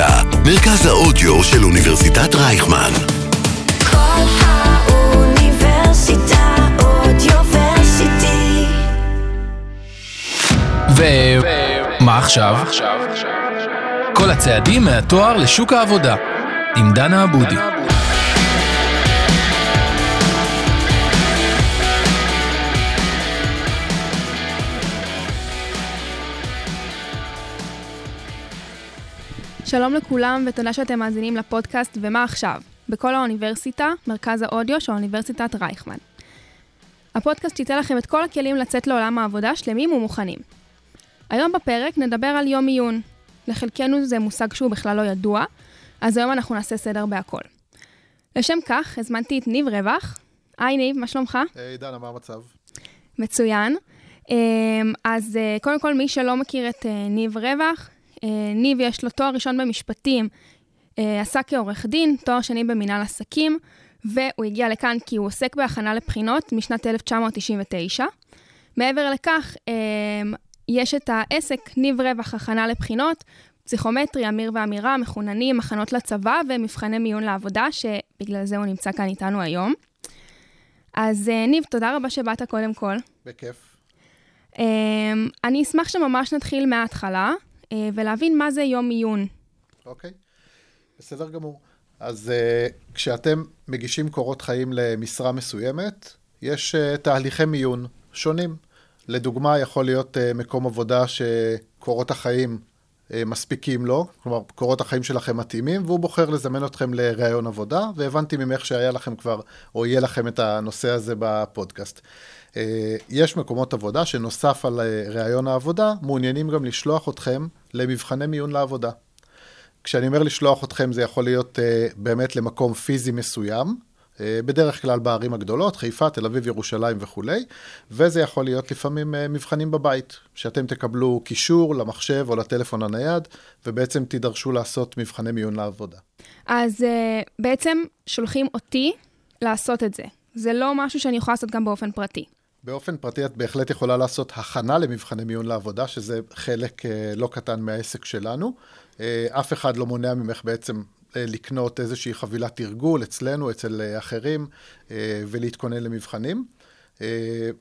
האוניברסיטה, מרכז האודיו של אוניברסיטת רייכמן. כל האוניברסיטה אודיוורסיטי. ומה עכשיו? כל הצעדים מהתואר לשוק העבודה, עם דנה עבודי. שלום לכולם ותודה שאתם מאזינים לפודקאסט ומה עכשיו, בכל האוניברסיטה, מרכז האודיו של אוניברסיטת רייכמן. הפודקאסט ייתן לכם את כל הכלים לצאת לעולם העבודה שלמים ומוכנים. היום בפרק נדבר על יום עיון. לחלקנו זה מושג שהוא בכלל לא ידוע, אז היום אנחנו נעשה סדר בהכל. לשם כך, הזמנתי את ניב רווח. היי ניב, מה שלומך? היי דנה, מה המצב? מצוין. אמ, אז אה, קודם כל, מי שלא מכיר את אה, ניב רווח, ניב יש לו תואר ראשון במשפטים, אה, עשה כעורך דין, תואר שני במינהל עסקים, והוא הגיע לכאן כי הוא עוסק בהכנה לבחינות משנת 1999. מעבר לכך, אה, יש את העסק ניב רווח הכנה לבחינות, פסיכומטרי, אמיר ואמירה, מחוננים, הכנות לצבא ומבחני מיון לעבודה, שבגלל זה הוא נמצא כאן איתנו היום. אז אה, ניב, תודה רבה שבאת קודם כל. בכיף. אני אשמח שממש נתחיל מההתחלה, ולהבין מה זה יום עיון. אוקיי, בסדר גמור. אז uh, כשאתם מגישים קורות חיים למשרה מסוימת, יש uh, תהליכי מיון שונים. לדוגמה, יכול להיות uh, מקום עבודה שקורות החיים uh, מספיקים לו, כלומר, קורות החיים שלכם מתאימים, והוא בוחר לזמן אתכם לראיון עבודה, והבנתי ממך שהיה לכם כבר, או יהיה לכם את הנושא הזה בפודקאסט. Uh, יש מקומות עבודה שנוסף על uh, ראיון העבודה, מעוניינים גם לשלוח אתכם למבחני מיון לעבודה. כשאני אומר לשלוח אתכם, זה יכול להיות uh, באמת למקום פיזי מסוים, בדרך כלל בערים הגדולות, חיפה, תל אביב, ירושלים וכולי, וזה יכול להיות לפעמים מבחנים בבית, שאתם תקבלו קישור למחשב או לטלפון הנייד, ובעצם תידרשו לעשות מבחני מיון לעבודה. אז בעצם שולחים אותי לעשות את זה. זה לא משהו שאני יכולה לעשות גם באופן פרטי. באופן פרטי את בהחלט יכולה לעשות הכנה למבחני מיון לעבודה, שזה חלק אה, לא קטן מהעסק שלנו. אה, אף אחד לא מונע ממך בעצם אה, לקנות איזושהי חבילת תרגול אצלנו, אצל אחרים, ולהתכונן למבחנים.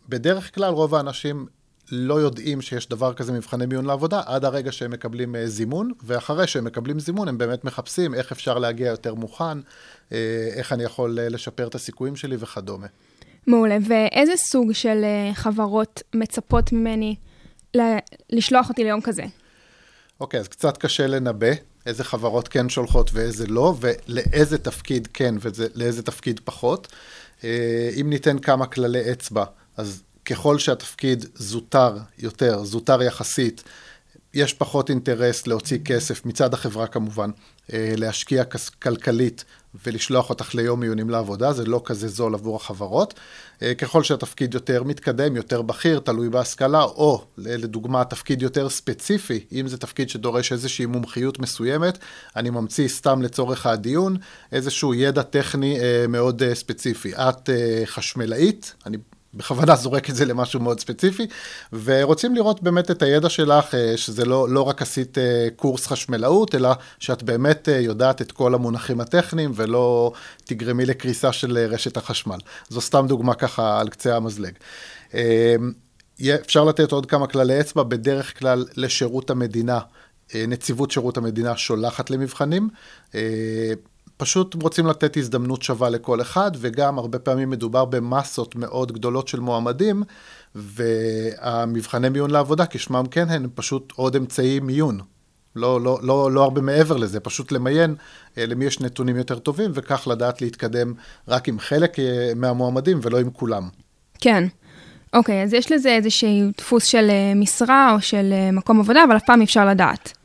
בדרך כלל רוב האנשים לא יודעים שיש דבר כזה מבחני מיון לעבודה עד הרגע שהם מקבלים זימון, ואחרי שהם מקבלים זימון הם באמת מחפשים איך אפשר להגיע יותר מוכן, איך אני יכול לשפר את הסיכויים שלי וכדומה. מעולה. ואיזה סוג של uh, חברות מצפות ממני ל- לשלוח אותי ליום כזה? אוקיי, אז קצת קשה לנבא איזה חברות כן שולחות ואיזה לא, ולאיזה תפקיד כן ולאיזה תפקיד פחות. אה, אם ניתן כמה כללי אצבע, אז ככל שהתפקיד זוטר יותר, זוטר יחסית, יש פחות אינטרס להוציא כסף, מצד החברה כמובן, אה, להשקיע כלכלית ולשלוח אותך ליום עיונים לעבודה, זה לא כזה זול עבור החברות. אה, ככל שהתפקיד יותר מתקדם, יותר בכיר, תלוי בהשכלה, או לדוגמה, תפקיד יותר ספציפי, אם זה תפקיד שדורש איזושהי מומחיות מסוימת, אני ממציא סתם לצורך הדיון איזשהו ידע טכני אה, מאוד אה, ספציפי. את חשמלאית, אני בכוונה זורק את זה למשהו מאוד ספציפי, ורוצים לראות באמת את הידע שלך, אה, שזה לא, לא רק עשית אה, קורס חשמלאות, אלא שאת באמת אה, יודעת את כל המונחים הטכניים, ולא תגרמי לקריסה של רשת החשמל. זו סתם דוגמה ככה על קצה המזלג. אפשר לתת עוד כמה כללי אצבע, בדרך כלל לשירות המדינה, נציבות שירות המדינה שולחת למבחנים. פשוט רוצים לתת הזדמנות שווה לכל אחד, וגם הרבה פעמים מדובר במסות מאוד גדולות של מועמדים, והמבחני מיון לעבודה, כשמם כן הם פשוט עוד אמצעי מיון. לא, לא, לא, לא הרבה מעבר לזה, פשוט למיין אה, למי יש נתונים יותר טובים, וכך לדעת להתקדם רק עם חלק אה, מהמועמדים ולא עם כולם. כן. אוקיי, אז יש לזה איזשהו דפוס של אה, משרה או של מקום עבודה, אבל אף פעם אי אפשר לדעת.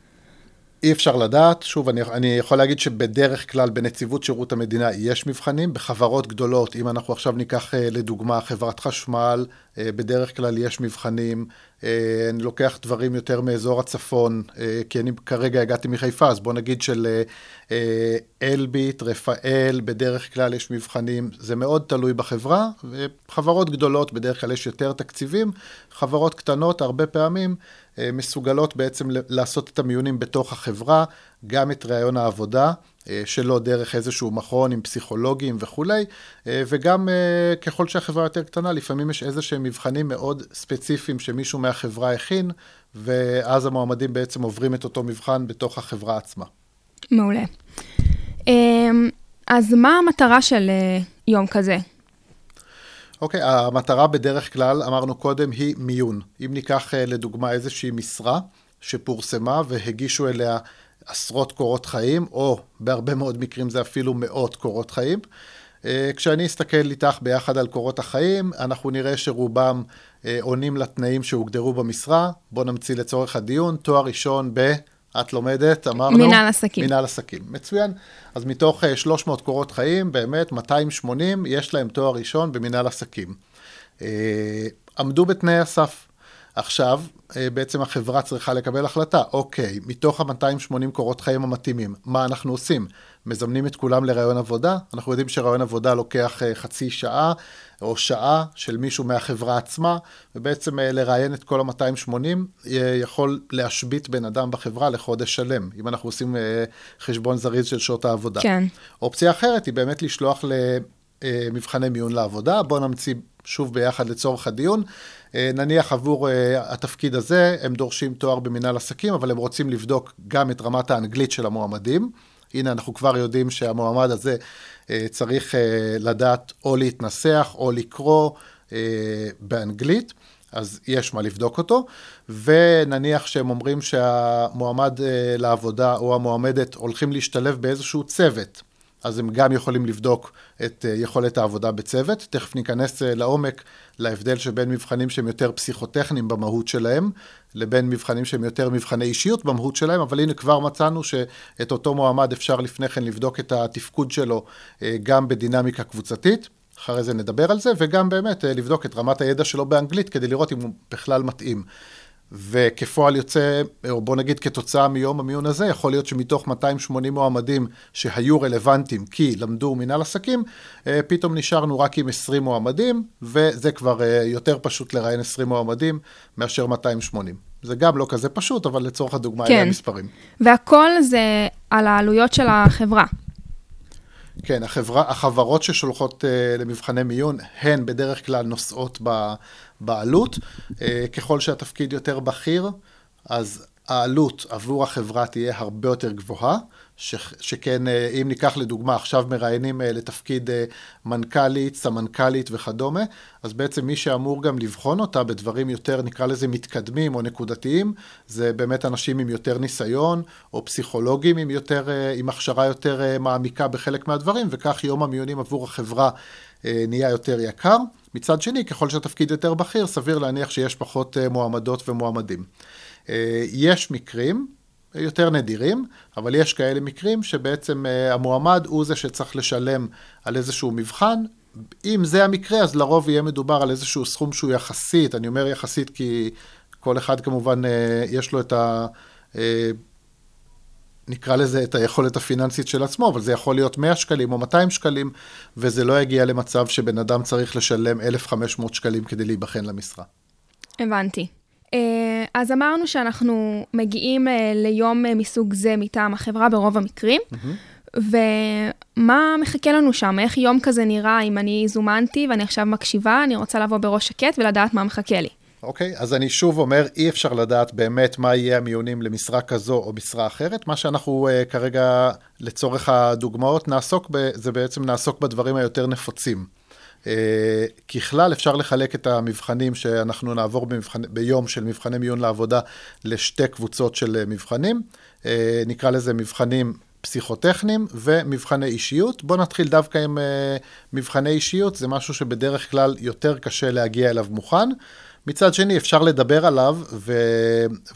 אי אפשר לדעת, שוב, אני, אני יכול להגיד שבדרך כלל בנציבות שירות המדינה יש מבחנים, בחברות גדולות, אם אנחנו עכשיו ניקח אה, לדוגמה חברת חשמל, אה, בדרך כלל יש מבחנים, אה, אני לוקח דברים יותר מאזור הצפון, כי אני כרגע הגעתי מחיפה, אז בוא נגיד של אלביט, רפאל, בדרך כלל יש מבחנים, זה מאוד תלוי בחברה, וחברות גדולות בדרך כלל יש יותר תקציבים, חברות קטנות הרבה פעמים מסוגלות בעצם לעשות את המיונים בתוך החברה, גם את ראיון העבודה. אה, שלא דרך איזשהו מכון עם פסיכולוגים וכולי, אה, וגם אה, ככל שהחברה יותר קטנה, לפעמים יש איזה שהם מבחנים מאוד ספציפיים שמישהו מהחברה הכין, ואז המועמדים בעצם עוברים את אותו מבחן בתוך החברה עצמה. מעולה. אמ, אז מה המטרה של אה, יום כזה? אוקיי, המטרה בדרך כלל, אמרנו קודם, היא מיון. אם ניקח אה, לדוגמה איזושהי משרה שפורסמה והגישו אליה עשרות קורות חיים, או בהרבה מאוד מקרים זה אפילו מאות קורות חיים, אה, כשאני אסתכל איתך ביחד על קורות החיים, אנחנו נראה שרובם אה, עונים לתנאים שהוגדרו במשרה. בואו נמציא לצורך הדיון, תואר ראשון ב... את לומדת, אמרנו? מנהל עסקים. מנהל עסקים, מצוין. אז מתוך אה, 300 קורות חיים, באמת 280 יש להם תואר ראשון במנהל עסקים. אה, עמדו בתנאי הסף. עכשיו, אה, בעצם החברה צריכה לקבל החלטה, אוקיי, מתוך ה-280 קורות חיים המתאימים, מה אנחנו עושים? מזמנים את כולם לראיון עבודה? אנחנו יודעים שראיון עבודה לוקח אה, חצי שעה או שעה של מישהו מהחברה עצמה, ובעצם אה, לראיין את כל ה-280 יכול להשבית בן אדם בחברה לחודש שלם, אם אנחנו עושים אה, חשבון זריז של שעות העבודה. כן. אופציה אחרת היא באמת לשלוח למבחני מיון לעבודה. בואו נמציא שוב ביחד לצורך הדיון. אה, נניח עבור אה, התפקיד הזה, הם דורשים תואר במנהל עסקים, אבל הם רוצים לבדוק גם את רמת האנגלית של המועמדים. הנה, אנחנו כבר יודעים שהמועמד הזה אה, צריך לדעת או להתנסח או לקרוא באנגלית. אז יש מה לבדוק אותו, ונניח שהם אומרים שהמועמד לעבודה או המועמדת הולכים להשתלב באיזשהו צוות. אז הם גם יכולים לבדוק את אה, יכולת העבודה בצוות. תכף ניכנס אה, לעומק להבדל שבין מבחנים שהם יותר פסיכוטכניים במהות שלהם, לבין מבחנים שהם יותר מבחני אישיות במהות שלהם, אבל הנה כבר מצאנו שאת אותו מועמד אפשר לפני כן לבדוק את התפקוד שלו אה, גם בדינמיקה קבוצתית. אחרי זה נדבר על זה, וגם באמת לבדוק את רמת הידע שלו באנגלית כדי לראות אם הוא בכלל מתאים. וכפועל יוצא, או בוא נגיד כתוצאה מיום המיון הזה, יכול להיות שמתוך 280 מועמדים שהיו רלוונטיים כי למדו מנהל עסקים, אה, פתאום נשארנו רק עם 20 מועמדים, וזה כבר אה, יותר פשוט לראיין 20 מועמדים מאשר 280. זה גם לא כזה פשוט, אבל לצורך הדוגמה, כן. אלה המספרים. והכל זה על העלויות של החברה. כן, החברה, החברות ששולחות uh, למבחני מיון, הן בדרך כלל נושאות בעלות. Uh, ככל שהתפקיד יותר בכיר, אז העלות עבור החברה תהיה הרבה יותר גבוהה. ש, שכן, אה, אם ניקח לדוגמה, עכשיו מראיינים אה, לתפקיד אה, מנכ"לית, סמנכ"לית וכדומה, אז בעצם מי שאמור גם לבחון אותה בדברים יותר, נקרא לזה מתקדמים או נקודתיים, זה באמת אנשים עם יותר ניסיון, או פסיכולוגים עם, יותר, עם הכשרה יותר מעמיקה בחלק מהדברים, וכך יום המיונים עבור החברה נהיה יותר יקר. מצד שני, ככל שהתפקיד יותר בכיר, סביר להניח שיש פחות מועמדות ומועמדים. יש מקרים, יותר נדירים, אבל יש כאלה מקרים שבעצם uh, המועמד הוא זה שצריך לשלם על איזשהו מבחן. אם זה המקרה, אז לרוב יהיה מדובר על איזשהו סכום שהוא יחסית, אני אומר יחסית כי כל אחד כמובן uh, יש לו את ה... Uh, נקרא לזה את היכולת הפיננסית של עצמו, אבל זה יכול להיות 100 שקלים או 200 שקלים, וזה לא יגיע למצב שבן אדם צריך לשלם 1,500 שקלים כדי להיבחן למשרה. הבנתי. אה, אז אמרנו שאנחנו מגיעים אה, ליום אה, מסוג זה מטעם החברה ברוב המקרים. ומה מחכה לנו שם? איך יום כזה נראה אם אני זומנתי ואני עכשיו מקשיבה, אני רוצה לבוא בראש שקט ולדעת מה מחכה לי. אוקיי, okay, אז אני שוב אומר, אי אפשר לדעת באמת מה יהיה המיונים למשרה כזו או משרה אחרת. מה שאנחנו uh, כרגע, לצורך הדוגמאות, נעסוק ב... זה בעצם נעסוק בדברים היותר נפוצים. אה, ככלל אפשר לחלק את המבחנים שאנחנו נעבור במבחנ... ביום של מבחני מיון לעבודה לשתי קבוצות של אה, מבחנים. אה, נקרא לזה מבחנים פסיכוטכניים ומבחני אישיות. בואו נתחיל דווקא עם מבחני אישיות, זה משהו שבדרך כלל יותר קשה להגיע אליו מוכן. מצד שני, אפשר לדבר עליו, ו...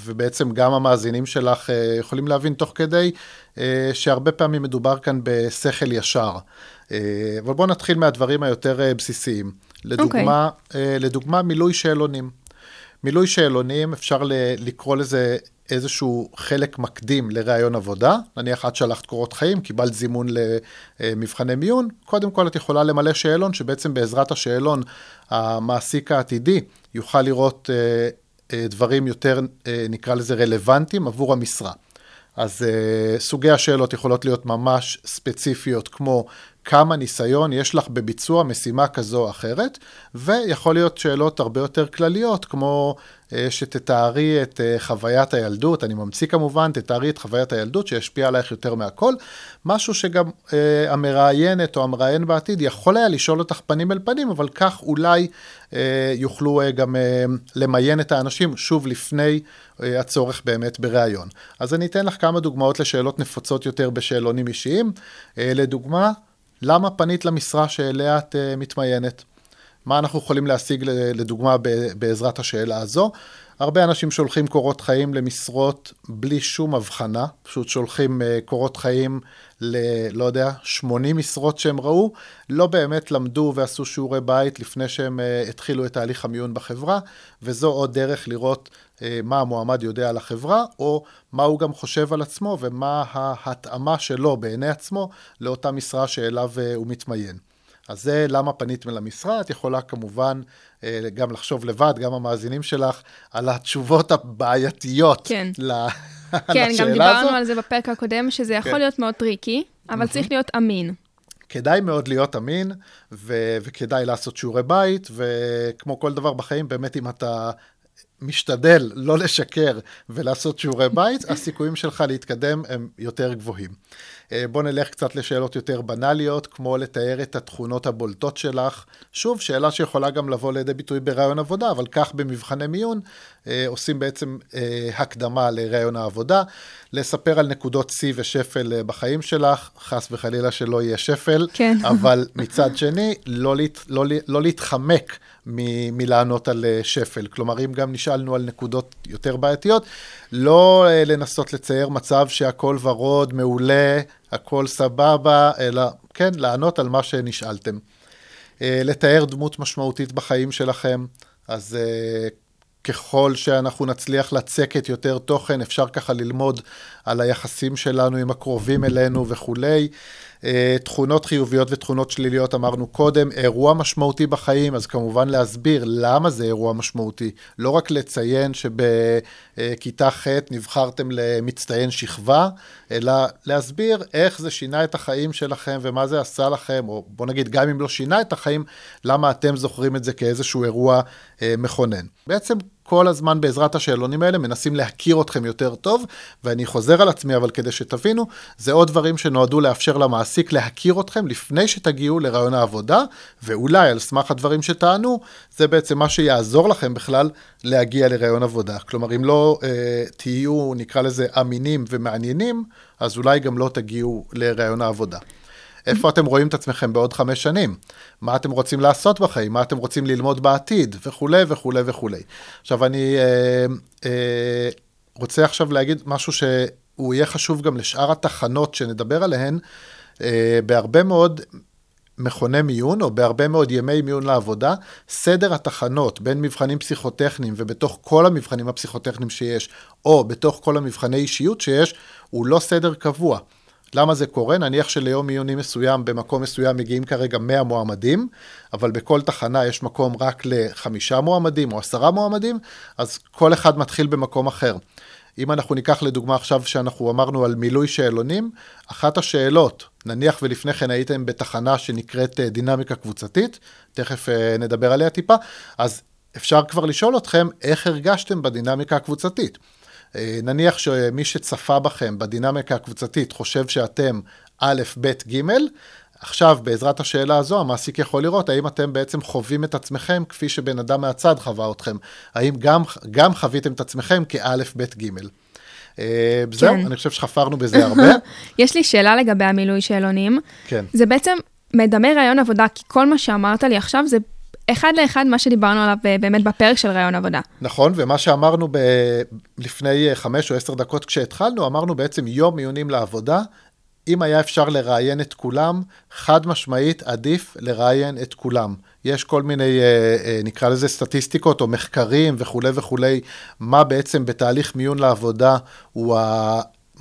ובעצם גם המאזינים שלך יכולים להבין תוך כדי שהרבה פעמים מדובר כאן בשכל ישר. אה, אבל בואו נתחיל מהדברים היותר אה, בסיסיים. לדוגמה, okay. אוקיי. לדוגמה, מילוי שאלונים. מילוי שאלונים, אפשר לקרוא לזה איזשהו חלק מקדים לראיון עבודה. נניח את שלחת קורות חיים, קיבלת זימון למבחני מיון, קודם כל את יכולה למלא שאלון, שבעצם בעזרת השאלון המעסיק העתידי יוכל לראות אה, אה, דברים יותר, אה, נקרא לזה רלוונטיים עבור המשרה. אז uh, סוגי השאלות יכולות להיות ממש ספציפיות, כמו כמה ניסיון יש לך בביצוע משימה כזו או אחרת, ויכול להיות שאלות הרבה יותר כלליות, כמו uh, שתתארי את uh, חוויית הילדות, אני ממציא כמובן, תתארי את חוויית הילדות שישפיע עלייך יותר מהכל, משהו שגם uh, המראיינת או המראיין בעתיד יכול היה לשאול אותך פנים אל פנים, אבל כך אולי uh, יוכלו uh, גם uh, למיין את האנשים שוב לפני uh, הצורך באמת בראיון. אז אני אתן לך כמה דוגמאות לשאלות נפוצות יותר בשאלונים אישיים. Uh, לדוגמה, למה פנית למשרה שאליה את uh, מתמיינת? מה אנחנו יכולים להשיג לדוגמה בעזרת השאלה הזו? הרבה אנשים שולחים קורות חיים למשרות בלי שום הבחנה, פשוט שולחים אה, קורות חיים ל... לא יודע, 80 משרות שהם ראו, לא באמת למדו ועשו שיעורי בית לפני שהם אה, התחילו את תהליך המיון בחברה, וזו עוד דרך לראות אה, מה המועמד יודע על החברה, או מה הוא גם חושב על עצמו ומה ההתאמה שלו בעיני עצמו לאותה משרה שאליו הוא מתמיין. אז זה למה פניתם למשרה, את יכולה כמובן אה, גם לחשוב לבד, גם המאזינים שלך, על התשובות הבעייתיות כן. לשאלה כן, הזו. גם דיברנו על זה בפרק הקודם, שזה יכול כן. להיות מאוד טריקי, אבל צריך להיות אמין. כדאי מאוד להיות אמין, ו- וכדאי לעשות שיעורי בית, וכמו כל דבר בחיים, באמת אם אתה משתדל לא לשקר ולעשות שיעורי בית, הסיכויים שלך להתקדם הם יותר גבוהים. אה, בוא נלך קצת לשאלות יותר בנאליות, כמו לתאר את התכונות הבולטות שלך. שוב, שאלה שיכולה גם לבוא לידי ביטוי בריאיון עבודה, אבל כך במבחני מיון אה, עושים בעצם אה, הקדמה לרעיון העבודה. לספר על נקודות שיא ושפל בחיים שלך, חס וחלילה שלא יהיה שפל, כן. אבל מצד שני, לא, להת, לא, לא להתחמק מ, מלענות על שפל. כלומר, אם גם נשאלנו על נקודות יותר בעייתיות, לא לנסות לצייר מצב שהכל ורוד, מעולה, הכל סבבה, אלא כן, לענות על מה שנשאלתם. לתאר דמות משמעותית בחיים שלכם, אז ככל שאנחנו נצליח לצקת יותר תוכן, אפשר ככה ללמוד על היחסים שלנו עם הקרובים אלינו וכולי. תכונות חיוביות ותכונות שליליות אמרנו קודם, אירוע משמעותי בחיים, אז כמובן להסביר למה זה אירוע משמעותי. לא רק לציין שבכיתה ח' נבחרתם למצטיין שכבה, אלא להסביר איך זה שינה את החיים שלכם ומה זה עשה לכם, או בוא נגיד, גם אם לא שינה את החיים, למה אתם זוכרים את זה כאיזשהו אירוע מכונן. בעצם כל הזמן בעזרת השאלונים האלה מנסים להכיר אתכם יותר טוב, ואני חוזר על עצמי, אבל כדי שתבינו, זה עוד דברים שנועדו לאפשר למעסיק להכיר אתכם לפני שתגיעו לרעיון העבודה, ואולי על סמך הדברים שטענו, זה בעצם מה שיעזור לכם בכלל להגיע לרעיון עבודה. כלומר, אם לא אה, תהיו, נקרא לזה, אמינים ומעניינים, אז אולי גם לא תגיעו לרעיון העבודה. איפה אתם רואים את עצמכם בעוד חמש שנים? מה אתם רוצים לעשות בחיים? מה אתם רוצים ללמוד בעתיד? וכולי וכולי וכולי. עכשיו, אני אה, אה, רוצה עכשיו להגיד משהו שהוא יהיה חשוב גם לשאר התחנות שנדבר עליהן. אה, בהרבה מאוד מכוני מיון, או בהרבה מאוד ימי מיון לעבודה, סדר התחנות בין מבחנים פסיכוטכניים ובתוך כל המבחנים הפסיכוטכניים שיש, או בתוך כל המבחני אישיות שיש, הוא לא סדר קבוע. למה זה קורה? נניח שליום עיוני מסוים, במקום מסוים מגיעים כרגע 100 מועמדים, אבל בכל תחנה יש מקום רק לחמישה מועמדים או עשרה מועמדים, אז כל אחד מתחיל במקום אחר. אם אנחנו ניקח לדוגמה עכשיו שאנחנו אמרנו על מילוי שאלונים, אחת השאלות, נניח ולפני כן הייתם בתחנה שנקראת דינמיקה קבוצתית, תכף נדבר עליה טיפה, אז אפשר כבר לשאול אתכם איך הרגשתם בדינמיקה הקבוצתית. נניח שמי שצפה בכם בדינמיקה הקבוצתית חושב שאתם א', ב', ג', עכשיו בעזרת השאלה הזו המעסיק יכול לראות האם אתם בעצם חווים את עצמכם כפי שבן אדם מהצד חווה אתכם, האם גם, גם חוויתם את עצמכם כאלף, ב', ג'. זהו, כן. אני חושב שחפרנו בזה הרבה. יש לי שאלה לגבי המילוי שאלונים. כן. זה בעצם מדמה רעיון עבודה, כי כל מה שאמרת לי עכשיו זה אחד לאחד מה שדיברנו עליו אה, באמת בפרק של רעיון עבודה. נכון, ומה שאמרנו ב... לפני חמש או עשר דקות כשהתחלנו, אמרנו בעצם יום מיונים לעבודה. אם היה אפשר לראיין את כולם, חד משמעית עדיף לראיין את כולם. יש כל מיני, אה, אה, נקרא לזה סטטיסטיקות או מחקרים וכולי וכולי, מה בעצם בתהליך מיון לעבודה הוא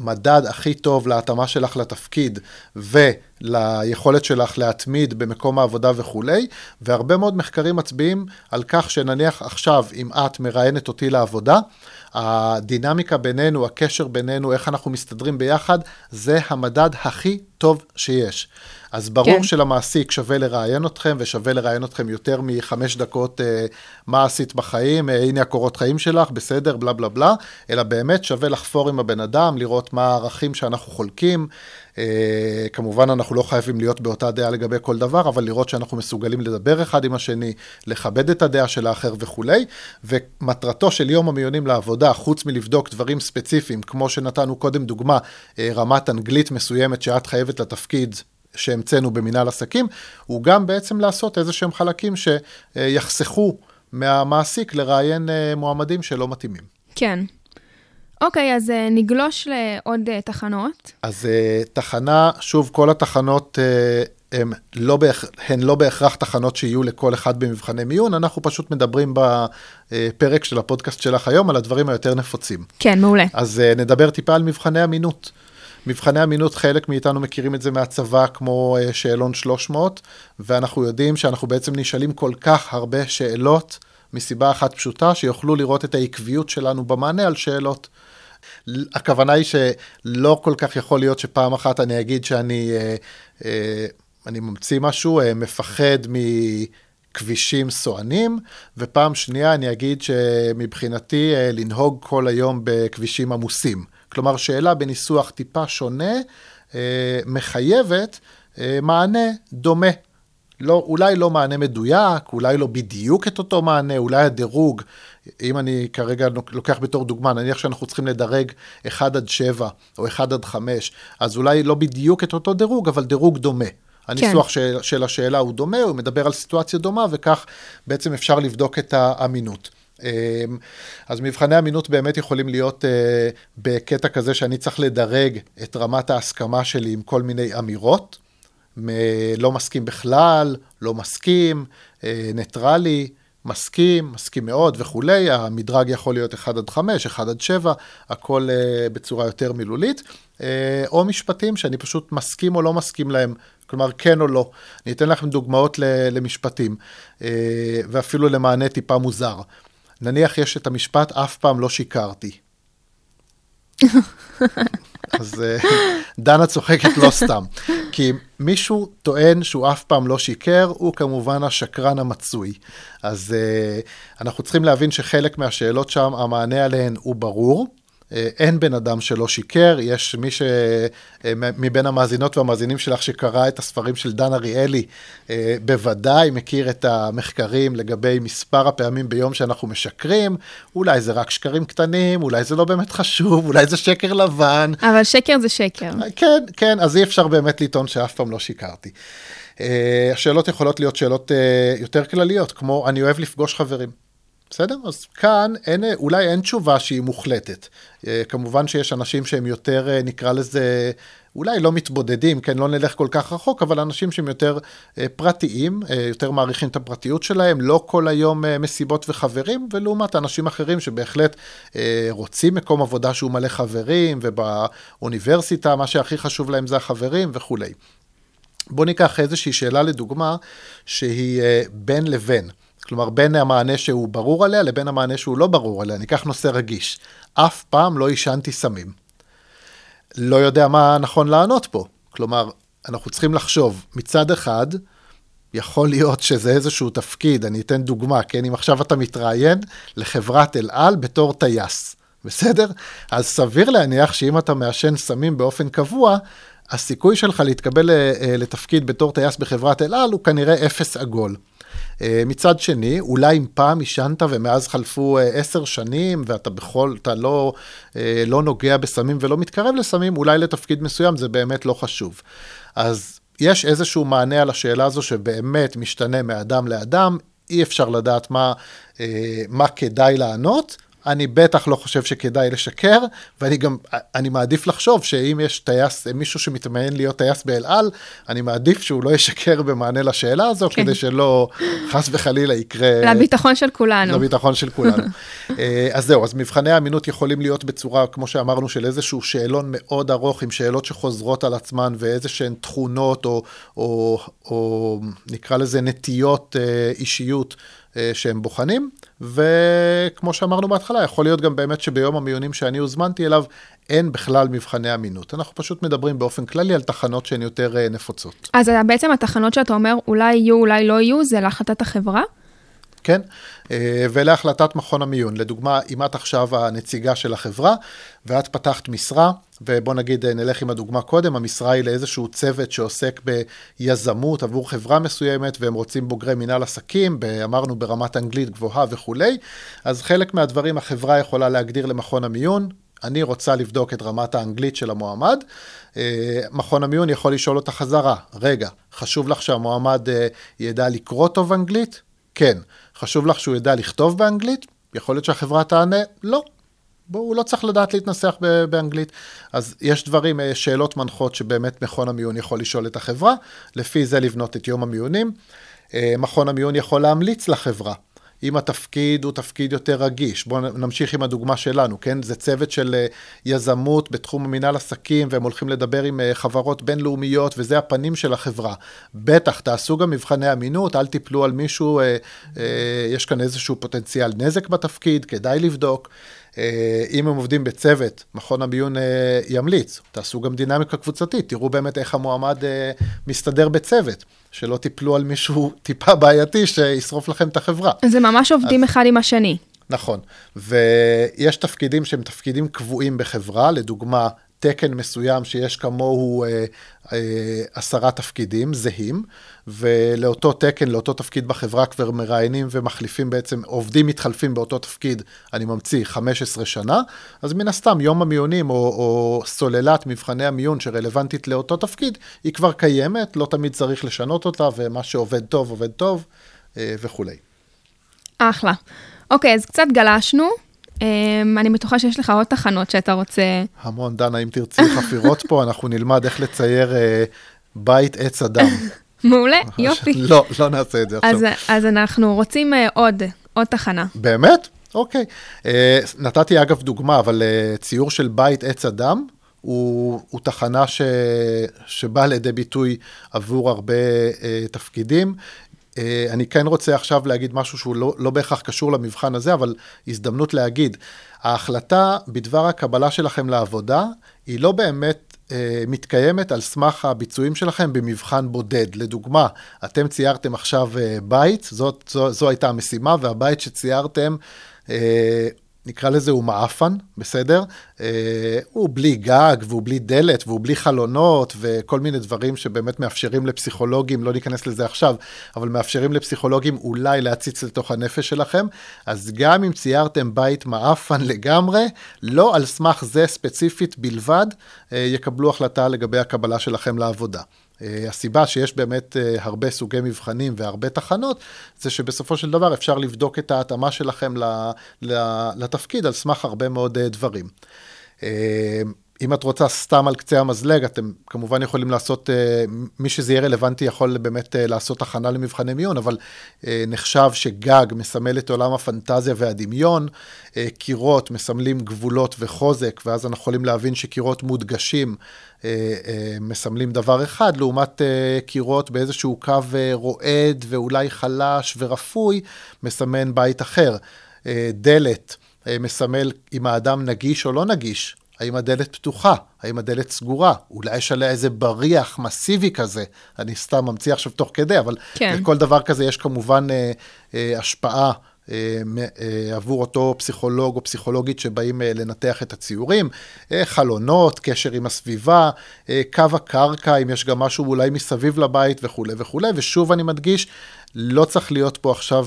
המדד הכי טוב להתאמה שלך לתפקיד וליכולת שלך להתמיד במקום העבודה וכולי, והרבה מאוד מחקרים מצביעים על כך שנניח עכשיו, אם את מראיינת אותי לעבודה, הדינמיקה בינינו, הקשר בינינו, איך אנחנו מסתדרים ביחד, זה המדד הכי טוב שיש. אז ברור כן. שלמעסיק שווה לראיין אתכם, ושווה לראיין אתכם יותר מחמש דקות אה, מה עשית בחיים, אה, הנה הקורות חיים שלך, בסדר, בלה בלה בלה, אלא באמת שווה לחפור עם הבן אדם, לראות מה הערכים שאנחנו חולקים. אה, כמובן, אנחנו לא חייבים להיות באותה דעה לגבי כל דבר, אבל לראות שאנחנו מסוגלים לדבר אחד עם השני, לכבד את הדעה של האחר וכולי. ומטרתו של יום המיונים לעבודה, חוץ מלבדוק דברים ספציפיים, כמו שנתנו קודם דוגמה, אה, רמת אנגלית מסוימת שאת חייבת לתפקיד שהמצאנו במנהל עסקים, הוא גם בעצם לעשות איזה שהם חלקים שיחסכו מהמעסיק לראיין אה, מועמדים שלא מתאימים. כן. אוקיי, אז אה, נגלוש לעוד אה, תחנות. אז uh, תחנה, שוב, כל התחנות הן לא, בהכ... הן לא בהכרח תחנות שיהיו לכל אחד במבחני מיון, אנחנו פשוט מדברים בפרק של הפודקאסט שלך היום על הדברים היותר נפוצים. כן, מעולה. אז נדבר טיפה על מבחני אמינות. מבחני אמינות, חלק מאיתנו מכירים את זה מהצבא כמו שאלון 300, ואנחנו יודעים שאנחנו בעצם נשאלים כל כך הרבה שאלות מסיבה אחת פשוטה, שיוכלו לראות את העקביות שלנו במענה על שאלות. הכוונה היא שלא כל כך יכול להיות שפעם אחת אני אגיד שאני אה, אה, אני ממציא משהו, אה, מפחד מכבישים סוענים, ופעם שנייה אני אגיד שמבחינתי אה, לנהוג כל היום בכבישים עמוסים. כלומר, שאלה בניסוח טיפה שונה, אה, מחייבת אה, מענה דומה. לא, אולי לא מענה מדויק, אולי לא בדיוק את אותו מענה, אולי הדירוג, אם אני כרגע לוקח בתור דוגמה, נניח שאנחנו צריכים לדרג 1 עד 7 או 1 עד 5, אז אולי לא בדיוק את אותו דירוג, אבל דירוג דומה. הניסוח של, של השאלה הוא דומה, הוא מדבר על סיטואציה דומה, וכך בעצם אפשר לבדוק את האמינות. אמ, אז מבחני אמינות באמת יכולים להיות אה, בקטע כזה שאני צריך לדרג את רמת ההסכמה שלי עם כל מיני אמירות. לא מסכים בכלל, לא מסכים, אה, ניטרלי, מסכים, מסכים מאוד וכולי. המדרג יכול להיות 1 עד 5, 1 עד 7, הכל אה, בצורה יותר מילולית. אה, או משפטים שאני פשוט מסכים או לא מסכים להם, כלומר כן או לא. אני אתן לכם דוגמאות למשפטים, ואפילו למענה טיפה מוזר. נניח יש את המשפט, אף פעם לא שיקרתי. אז דנה צוחקת לא סתם. כי מישהו טוען שהוא אף פעם לא שיקר, הוא כמובן השקרן המצוי. אז אנחנו צריכים להבין שחלק מהשאלות שם, המענה עליהן הוא ברור. אין בן אדם שלא שיקר, יש מי ש... מבין המאזינות והמאזינים שלך שקרא את הספרים של דן אריאלי, בוודאי מכיר את המחקרים לגבי מספר הפעמים ביום שאנחנו משקרים, אולי זה רק שקרים קטנים, אולי זה לא באמת חשוב, אולי זה שקר לבן. אבל שקר זה שקר. כן, כן, אז אי אפשר באמת לטעון שאף פעם לא שיקרתי. השאלות יכולות להיות שאלות יותר כלליות, כמו אני אוהב לפגוש חברים. בסדר? אז כאן אין, אולי אין תשובה שהיא מוחלטת. כמובן שיש אנשים שהם יותר, נקרא לזה, אולי לא מתבודדים, כן, לא נלך כל כך רחוק, אבל אנשים שהם יותר פרטיים, יותר מעריכים את הפרטיות שלהם, לא כל היום מסיבות וחברים, ולעומת אנשים אחרים שבהחלט רוצים מקום עבודה שהוא מלא חברים, ובאוניברסיטה מה שהכי חשוב להם זה החברים וכולי. בואו ניקח איזושהי שאלה לדוגמה, שהיא בין לבין. כלומר, בין המענה שהוא ברור עליה לבין המענה שהוא לא ברור עליה. ניקח נושא רגיש. אף פעם לא עישנתי סמים. לא יודע מה נכון לענות פה. כלומר, אנחנו צריכים לחשוב, מצד אחד, יכול להיות שזה איזשהו תפקיד, אני אתן דוגמה, כן? אם עכשיו אתה מתראיין לחברת אל על בתור טייס, בסדר? אז סביר להניח שאם אתה מעשן סמים באופן קבוע, הסיכוי שלך להתקבל לתפקיד בתור טייס בחברת אל על הוא כנראה אפס עגול. מצד שני, אולי אם פעם עישנת ומאז חלפו עשר שנים ואתה בכל, אתה לא, לא נוגע בסמים ולא מתקרב לסמים, אולי לתפקיד מסוים זה באמת לא חשוב. אז יש איזשהו מענה על השאלה הזו שבאמת משתנה מאדם לאדם, אי אפשר לדעת מה, מה כדאי לענות, אני בטח לא חושב שכדאי לשקר, ואני גם, אני מעדיף לחשוב שאם יש טייס, מישהו שמתמיין להיות טייס באל על, אני מעדיף שהוא לא ישקר במענה לשאלה הזו, כן. כדי שלא חס וחלילה יקרה... לביטחון של כולנו. לביטחון של כולנו. אה, אז זהו, אז מבחני האמינות יכולים להיות בצורה, כמו שאמרנו, של איזשהו שאלון מאוד ארוך עם שאלות שחוזרות על עצמן ואיזה שהן תכונות או, או, או נקרא לזה נטיות אה, אישיות שהם בוחנים. וכמו שאמרנו בהתחלה, יכול להיות גם באמת שביום המיונים שאני הוזמנתי אליו, אין בכלל מבחני אמינות. אנחנו פשוט מדברים באופן כללי על תחנות שהן יותר אה, נפוצות. אז בעצם התחנות שאתה אומר, אולי יהיו, אולי לא יהיו, זה להחלטת החברה? כן? אה, ולהחלטת מכון המיון. לדוגמה, אם את עכשיו הנציגה של החברה, ואת פתחת משרה, ובוא נגיד, אה, נלך עם הדוגמה קודם, המשרה היא לאיזשהו צוות שעוסק ביזמות עבור חברה מסוימת, והם רוצים בוגרי מנהל עסקים, אמרנו ברמת אנגלית גבוהה וכולי, אז חלק מהדברים החברה יכולה להגדיר למכון המיון, אני רוצה לבדוק את רמת האנגלית של המועמד. אה, מכון המיון יכול לשאול אותה חזרה, רגע, חשוב לך שהמועמד ידע לקרוא טוב אנגלית? כן. חשוב לך שהוא ידע לכתוב באנגלית? יכול להיות שהחברה תענה, לא. בואו, הוא לא צריך לדעת להתנסח באנגלית. אז יש דברים, שאלות מנחות שבאמת מכון המיון יכול לשאול את החברה, לפי זה לבנות את יום המיונים. מכון המיון יכול להמליץ לחברה. אם התפקיד הוא תפקיד יותר רגיש. בואו נמשיך עם הדוגמה שלנו, כן? זה צוות של יזמות בתחום המנהל עסקים, והם הולכים לדבר עם חברות בינלאומיות, וזה הפנים של החברה. בטח, תעשו גם מבחני אמינות, אל תיפלו על מישהו, אה, אה, יש כאן איזשהו פוטנציאל נזק בתפקיד, כדאי לבדוק. אם הם עובדים בצוות, מכון המיון ימליץ, תעשו גם דינמיקה קבוצתית, תראו באמת איך המועמד מסתדר בצוות, שלא תיפלו על מישהו טיפה בעייתי שישרוף לכם את החברה. זה ממש עובדים אז... אחד עם השני. נכון, ויש תפקידים שהם תפקידים קבועים בחברה, לדוגמה, תקן מסוים שיש כמוהו אה, אה, עשרה תפקידים זהים, ולאותו תקן, לאותו תפקיד בחברה כבר מראיינים ומחליפים בעצם, עובדים מתחלפים באותו תפקיד, אני ממציא, 15 שנה, אז מן הסתם יום המיונים או, או סוללת מבחני המיון שרלוונטית לאותו תפקיד, היא כבר קיימת, לא תמיד צריך לשנות אותה, ומה שעובד טוב, עובד טוב אה, וכולי. אחלה. אוקיי, אז קצת גלשנו. Um, אני בטוחה שיש לך עוד תחנות שאתה רוצה... המון, דנה, אם תרצי חפירות פה, אנחנו נלמד איך לצייר uh, בית עץ אדם. מעולה, יופי. לא, לא נעשה את זה עכשיו. אז, אז אנחנו רוצים uh, עוד, עוד תחנה. באמת? אוקיי. Uh, נתתי אגב דוגמה, אבל uh, ציור של בית עץ אדם, הוא, הוא תחנה ש, שבאה לידי ביטוי עבור הרבה uh, תפקידים. אה, אני כן רוצה עכשיו להגיד משהו שהוא לא, לא בהכרח קשור למבחן הזה, אבל הזדמנות להגיד, ההחלטה בדבר הקבלה שלכם לעבודה, היא לא באמת אה, מתקיימת על סמך הביצועים שלכם במבחן בודד. לדוגמה, אתם ציירתם עכשיו אה, בית, זאת, זו, זו הייתה המשימה, והבית שציירתם, אה, נקרא לזה הוא מעפן, בסדר? אה, הוא בלי גג והוא בלי דלת והוא בלי חלונות וכל מיני דברים שבאמת מאפשרים לפסיכולוגים, לא ניכנס לזה עכשיו, אבל מאפשרים לפסיכולוגים אולי להציץ לתוך הנפש שלכם. אז גם אם ציירתם בית מעפן לגמרי, לא על סמך זה ספציפית בלבד, אה, יקבלו החלטה לגבי הקבלה שלכם לעבודה. Uh, הסיבה שיש באמת uh, הרבה סוגי מבחנים והרבה תחנות, זה שבסופו של דבר אפשר לבדוק את ההתאמה שלכם לתפקיד על סמך הרבה מאוד uh, דברים. אם את רוצה סתם על קצה המזלג, אתם כמובן יכולים לעשות, מי שזה יהיה רלוונטי יכול באמת לעשות הכנה למבחני מיון, אבל נחשב שגג מסמל את עולם הפנטזיה והדמיון, קירות מסמלים גבולות וחוזק, ואז אנחנו יכולים להבין שקירות מודגשים מסמלים דבר אחד, לעומת קירות באיזשהו קו רועד ואולי חלש ורפוי, מסמן בית אחר. דלת מסמל אם האדם נגיש או לא נגיש. האם הדלת פתוחה? האם הדלת סגורה? אולי יש עליה איזה בריח מסיבי כזה. אני סתם ממציא עכשיו תוך כדי, אבל כן. לכל דבר כזה יש כמובן אה, אה, השפעה אה, אה, עבור אותו פסיכולוג או פסיכולוגית שבאים אה, לנתח את הציורים, חלונות, קשר עם הסביבה, קו הקרקע, אם יש גם משהו אולי מסביב לבית וכולי וכולי, ושוב אני מדגיש, לא צריך להיות פה עכשיו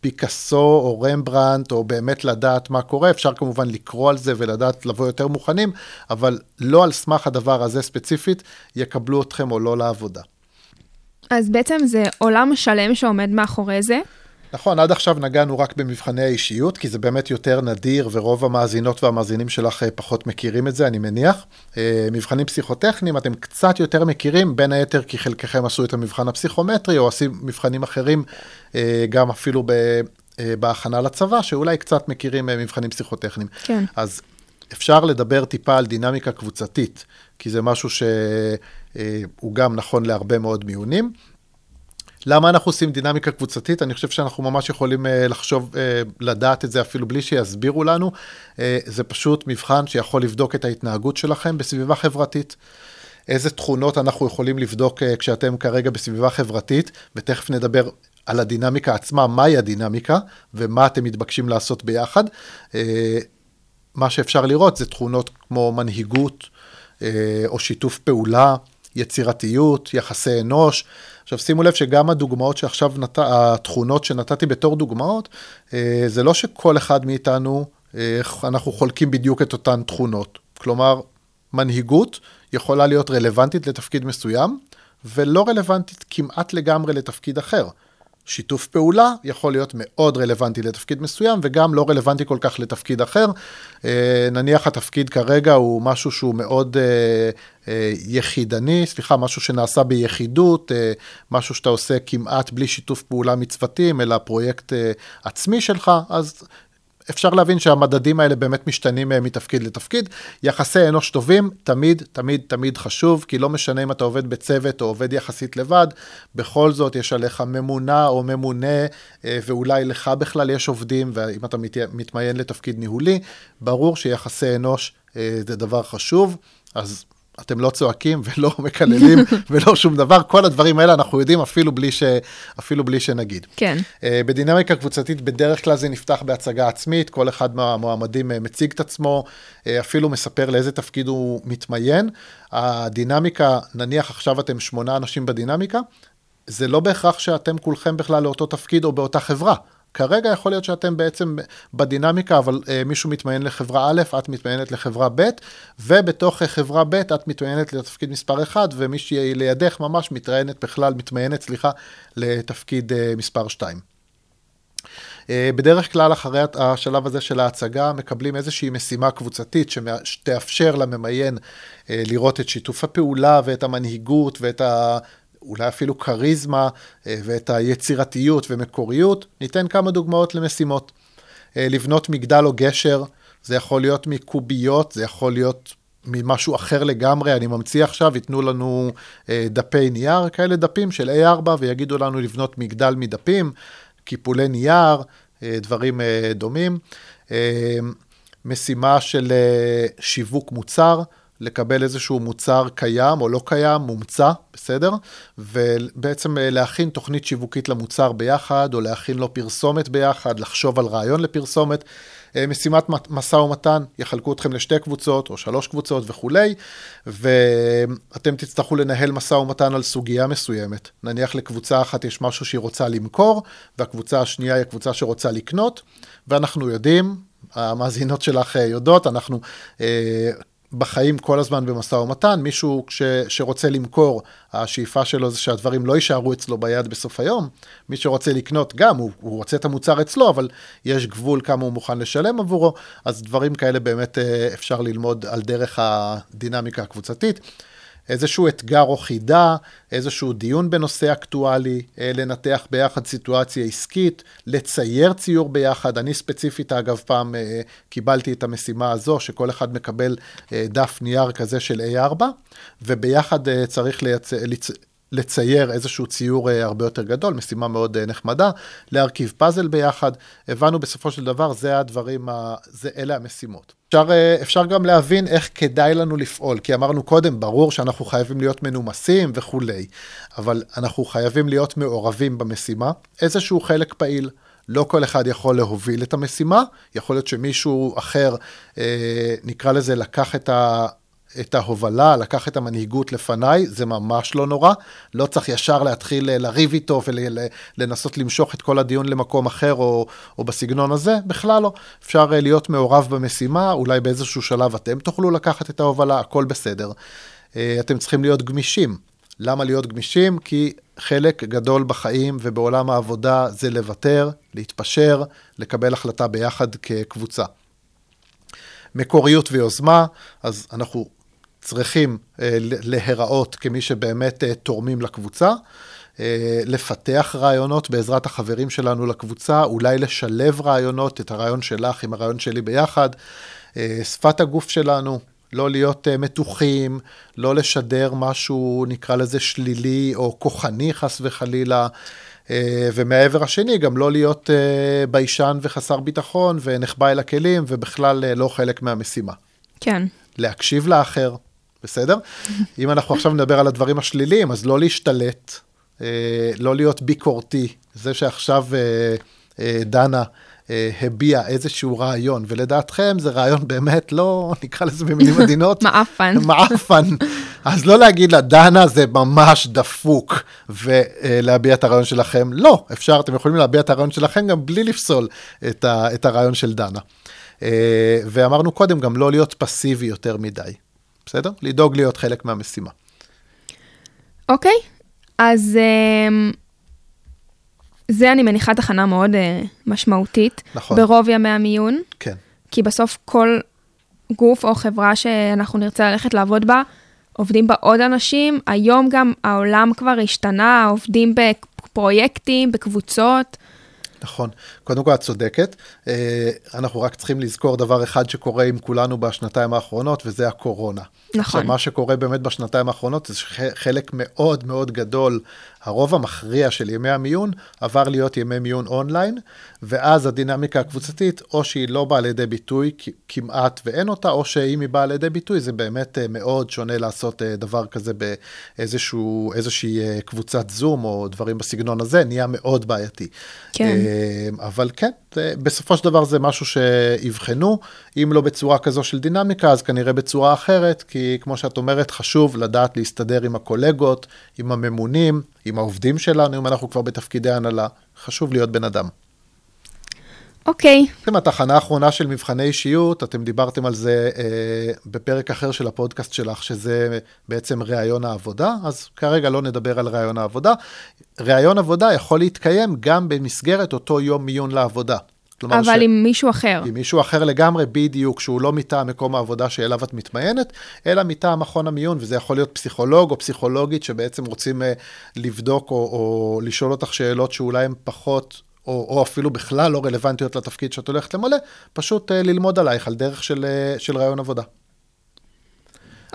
פיקאסו או רמברנט, או באמת לדעת מה קורה, אפשר כמובן לקרוא על זה ולדעת לבוא יותר מוכנים, אבל לא על סמך הדבר הזה ספציפית, יקבלו אתכם או לא לעבודה. אז בעצם זה עולם שלם שעומד מאחורי זה. נכון, עד עכשיו נגענו רק במבחני האישיות, כי זה באמת יותר נדיר, ורוב המאזינות והמאזינים שלך אה, פחות מכירים את זה, אני מניח. אה, מבחנים פסיכוטכניים אתם קצת יותר מכירים, בין היתר כי חלקכם עשו את המבחן הפסיכומטרי, או עושים מבחנים אחרים, אה, גם אפילו ב... בהכנה לצבא, שאולי קצת מכירים מבחנים פסיכוטכניים. כן. אז אפשר לדבר טיפה על דינמיקה קבוצתית, כי זה משהו שהוא גם נכון להרבה מאוד מיונים. למה אנחנו עושים דינמיקה קבוצתית? אני חושב שאנחנו ממש יכולים uh, לחשוב, uh, לדעת את זה אפילו בלי שיסבירו לנו. Uh, זה פשוט מבחן שיכול לבדוק את ההתנהגות שלכם בסביבה חברתית. איזה תכונות אנחנו יכולים לבדוק כשאתם כרגע בסביבה חברתית, ותכף נדבר על הדינמיקה עצמה, מהי הדינמיקה ומה אתם מתבקשים לעשות ביחד. מה שאפשר לראות זה תכונות כמו מנהיגות או שיתוף פעולה, יצירתיות, יחסי אנוש. עכשיו שימו לב שגם הדוגמאות שעכשיו, נת... התכונות שנתתי בתור דוגמאות, אה, זה לא שכל אחד מאיתנו, אה, אנחנו חולקים בדיוק את אותן תכונות. כלומר, מנהיגות יכולה להיות רלוונטית לתפקיד מסוים, ולא רלוונטית כמעט לגמרי לתפקיד אחר. שיתוף פעולה יכול להיות מאוד רלוונטי לתפקיד מסוים וגם לא רלוונטי כל כך לתפקיד אחר. אה, נניח התפקיד כרגע הוא משהו שהוא מאוד אה, אה, יחידני, סליחה, משהו שנעשה ביחידות, משהו שאתה עושה כמעט בלי שיתוף פעולה מצוותים, אלא פרויקט עצמי שלך, אז אפשר להבין שהמדדים האלה באמת משתנים אה, מתפקיד לתפקיד. יחסי אנוש טובים, תמיד, תמיד, תמיד חשוב, כי לא משנה אם אתה עובד בצוות או עובד יחסית לבד, בכל זאת יש עליך ממונה או ממונה, אה, ואולי לך בכלל יש עובדים, ואם אתה מתמיין לתפקיד ניהולי, ברור שיחסי אנוש אה, זה דבר חשוב, אז אתם לא צועקים ולא מקללים ולא שום דבר, כל הדברים האלה אנחנו יודעים אפילו בלי, ש, אפילו בלי שנגיד. כן. Uh, בדינמיקה קבוצתית בדרך כלל זה נפתח בהצגה עצמית, כל אחד מהמועמדים uh, מציג את עצמו, uh, אפילו מספר לאיזה תפקיד הוא מתמיין. הדינמיקה, נניח עכשיו אתם שמונה אנשים בדינמיקה, זה לא בהכרח שאתם כולכם בכלל לאותו תפקיד או באותה חברה. כרגע יכול להיות שאתם בעצם בדינמיקה, אבל uh, מישהו מתמיין לחברה א', את מתמיינת לחברה ב', ובתוך חברה ב' את מתמיינת לתפקיד מספר 1, ומי שלידך ממש מתראיינת בכלל, מתמיינת, סליחה, לתפקיד uh, מספר 2. Uh, בדרך כלל אחרי השלב הזה של ההצגה מקבלים איזושהי משימה קבוצתית שתאפשר לממיין uh, לראות את שיתוף הפעולה ואת המנהיגות ואת. אולי אפילו כריזמה אה, ואת היצירתיות ומקוריות, ניתן כמה דוגמאות למשימות. אה, לבנות מגדל או גשר, זה יכול להיות מקוביות, זה יכול להיות ממשהו אחר לגמרי, אני ממציא עכשיו, ייתנו לנו אה, דפי נייר, כאלה דפים של A4, ויגידו לנו לבנות מגדל מדפים, קיפולי נייר, דברים דומים. משימה של שיווק מוצר, לקבל איזשהו מוצר קיים או לא קיים, מומצא, בסדר? ובעצם אה, להכין תוכנית שיווקית למוצר ביחד, או להכין לו פרסומת ביחד, לחשוב על רעיון לפרסומת. אה, משימת משא ומתן, יחלקו אתכם לשתי קבוצות או שלוש קבוצות וכולי, ואתם תצטרכו לנהל משא ומתן על סוגיה מסוימת. נניח לקבוצה אחת יש משהו שהיא רוצה למכור, והקבוצה השנייה היא הקבוצה שרוצה לקנות, ואנחנו יודעים, המאזינות שלך אה, יודעות, אנחנו בחיים כל הזמן במשא ומתן, מישהו ש, שרוצה למכור, השאיפה שלו זה שהדברים לא יישארו אצלו ביד בסוף היום. מי שרוצה לקנות גם, הוא, הוא רוצה את המוצר אצלו, אבל יש גבול כמה הוא מוכן לשלם עבורו, אז דברים כאלה באמת אה, אפשר ללמוד על דרך הדינמיקה הקבוצתית. איזשהו אתגר או חידה, איזשהו דיון בנושא אקטואלי, אה, לנתח ביחד סיטואציה עסקית, לצייר ציור ביחד. אני ספציפית, אגב, פעם אה, קיבלתי את המשימה הזו, שכל אחד מקבל אה, דף נייר כזה של A4, וביחד צריך לייצ... לצייר איזשהו ציור הרבה יותר גדול, משימה מאוד נחמדה, להרכיב פאזל ביחד. הבנו בסופו של דבר, זה הדברים, זה, אלה המשימות. אפשר, אה, אפשר גם להבין איך כדאי לנו לפעול, כי אמרנו קודם, ברור שאנחנו חייבים להיות מנומסים וכולי, אבל אנחנו חייבים להיות מעורבים במשימה, איזשהו חלק פעיל. לא כל אחד יכול להוביל את המשימה, יכול להיות שמישהו אחר, אה, נקרא לזה, לקח את ה... את ההובלה, לקח את המנהיגות לפניי, זה ממש לא נורא. לא צריך ישר להתחיל אה, לריב איתו ולנסות למשוך את כל הדיון למקום אחר או, או בסגנון הזה, בכלל לא. אפשר אה, להיות מעורב במשימה, אולי באיזשהו שלב אתם תוכלו לקחת את ההובלה, הכל בסדר. אה, אתם צריכים להיות גמישים. למה להיות גמישים? כי חלק גדול בחיים ובעולם העבודה זה לוותר, להתפשר, לקבל החלטה ביחד כקבוצה. מקוריות ויוזמה, אז אנחנו צריכים אה, להיראות כמי שבאמת אה, תורמים לקבוצה. אה, לפתח רעיונות בעזרת החברים שלנו לקבוצה, אולי לשלב רעיונות, את הרעיון שלך עם הרעיון שלי ביחד. שפת הגוף שלנו, לא להיות מתוחים, לא לשדר משהו, נקרא לזה שלילי או כוחני חס וחלילה. ומהעבר השני, גם לא להיות ביישן וחסר ביטחון ונחבא אל הכלים ובכלל לא חלק מהמשימה. כן. להקשיב לאחר, בסדר? אם אנחנו עכשיו נדבר על הדברים השליליים, אז לא להשתלט, אה, לא להיות ביקורתי. זה שעכשיו אה, אה, דנה הביע איזשהו רעיון, ולדעתכם זה רעיון באמת לא, נקרא לזה במילים עדינות. מעפן. מעפן. אז לא להגיד לה, דנה זה ממש דפוק, ולהביע את הרעיון שלכם. לא, אפשר, אתם יכולים להביע את הרעיון שלכם גם בלי לפסול את, ה, את הרעיון של דנה. ואמרנו קודם, גם לא להיות פסיבי יותר מדי. בסדר? לדאוג להיות חלק מהמשימה. אוקיי, אז אמ, זה אני מניחה תחנה מאוד uh, משמעותית. נכון. ברוב ימי המיון. כן. כי בסוף כל גוף או חברה שאנחנו נרצה ללכת לעבוד בה, עובדים בה עוד אנשים. היום גם העולם כבר השתנה, עובדים בפרויקטים, בקבוצות. נכון. קודם כל, את צודקת. אה, אנחנו רק צריכים לזכור דבר אחד שקורה עם כולנו בשנתיים האחרונות, וזה הקורונה. נכון. עכשיו, מה שקורה באמת בשנתיים האחרונות, זה שחלק מאוד מאוד גדול, הרוב המכריע של ימי המיון, עבר להיות ימי מיון אונליין, ואז הדינמיקה הקבוצתית, או שהיא לא באה לידי ביטוי כמעט ואין אותה, או שאם היא באה לידי ביטוי, זה באמת אה, מאוד שונה לעשות אה, דבר כזה באיזושהי קבוצת זום, או דברים בסגנון הזה, נהיה מאוד בעייתי. כן. אבל כן, בסופו של דבר זה משהו שיבחנו, אם לא בצורה כזו של דינמיקה, אז כנראה בצורה אחרת, כי כמו שאת אומרת, חשוב לדעת להסתדר עם הקולגות, עם הממונים, עם העובדים שלנו, אם אנחנו כבר בתפקידי הנהלה, חשוב להיות בן אדם. אוקיי. Okay. התחנה האחרונה של מבחני אישיות, אתם דיברתם על זה אה, בפרק אחר של הפודקאסט שלך, שזה בעצם ראיון העבודה, אז כרגע לא נדבר על ראיון העבודה. ראיון עבודה יכול להתקיים גם במסגרת אותו יום מיון לעבודה. כלומר אבל ש... עם מישהו אחר. עם מישהו אחר לגמרי, בדיוק, שהוא לא מטעם מקום העבודה שאליו את מתמיינת, אלא מטעם מכון המיון, וזה יכול להיות פסיכולוג או פסיכולוגית שבעצם רוצים אה, לבדוק או, או לשאול אותך שאלות שאולי הן פחות או, או אפילו בכלל לא רלוונטיות לתפקיד שאת הולכת למלא, פשוט uh, ללמוד עלייך על דרך של, uh, של רעיון עבודה.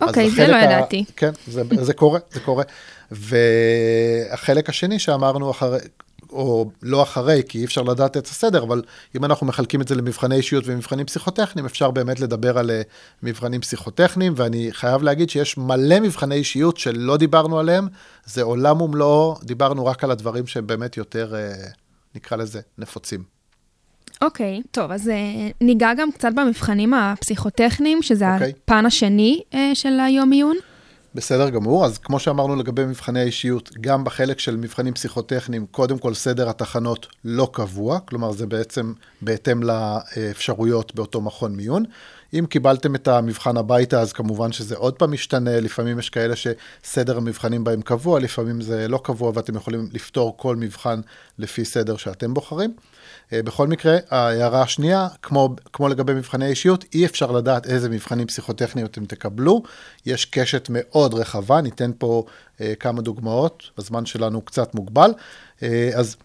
אוקיי, זה לא ידעתי. ה... כן, זה, זה קורה, זה קורה. והחלק השני שאמרנו אחרי, או לא אחרי, כי אי אפשר לדעת את הסדר, אבל אם אנחנו מחלקים את זה למבחני אישיות ומבחנים פסיכוטכניים, אפשר באמת לדבר על אה, מבחנים פסיכוטכניים, ואני חייב להגיד שיש מלא מבחני אישיות שלא דיברנו עליהם, זה עולם ומלואו, דיברנו רק על הדברים שהם באמת יותר... נקרא לזה, נפוצים. אוקיי, okay, טוב, אז uh, ניגע גם קצת במבחנים הפסיכוטכניים, שזה okay. אוקיי. הפן השני uh, של היום עיון. בסדר גמור, אז כמו שאמרנו לגבי מבחני האישיות, גם בחלק של מבחנים פסיכוטכניים, קודם כל סדר התחנות לא קבוע, כלומר זה בעצם בהתאם לאפשרויות באותו מכון מיון. אם קיבלתם את המבחן הביתה, אז כמובן שזה עוד פעם משתנה, לפעמים יש כאלה שסדר המבחנים בהם קבוע, לפעמים זה לא קבוע ואתם יכולים לפתור כל מבחן לפי סדר שאתם בוחרים. אה, בכל מקרה, ההערה השנייה, כמו, כמו לגבי מבחני אישיות, אי אפשר לדעת איזה מבחנים פסיכוטכניים אתם תקבלו. יש קשת מאוד רחבה, ניתן פה אה, כמה דוגמאות, הזמן שלנו קצת מוגבל. אה, אז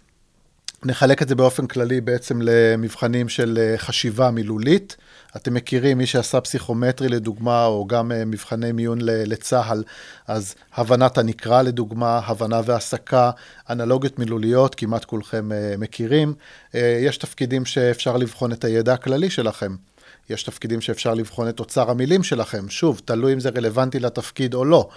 נחלק את זה באופן כללי בעצם למבחנים של אה, חשיבה מילולית. אתם מכירים, מי שעשה פסיכומטרי לדוגמה, או גם אה, מבחני מיון לצה"ל, אז הבנת הנקרא לדוגמה, הבנה והסקה, אנלוגיות מילוליות, כמעט כולכם אה, מכירים. יש תפקידים שאפשר לבחון את הידע הכללי שלכם. יש תפקידים שאפשר לבחון את אוצר המילים שלכם, שוב, תלוי אם זה רלוונטי לתפקיד או לא,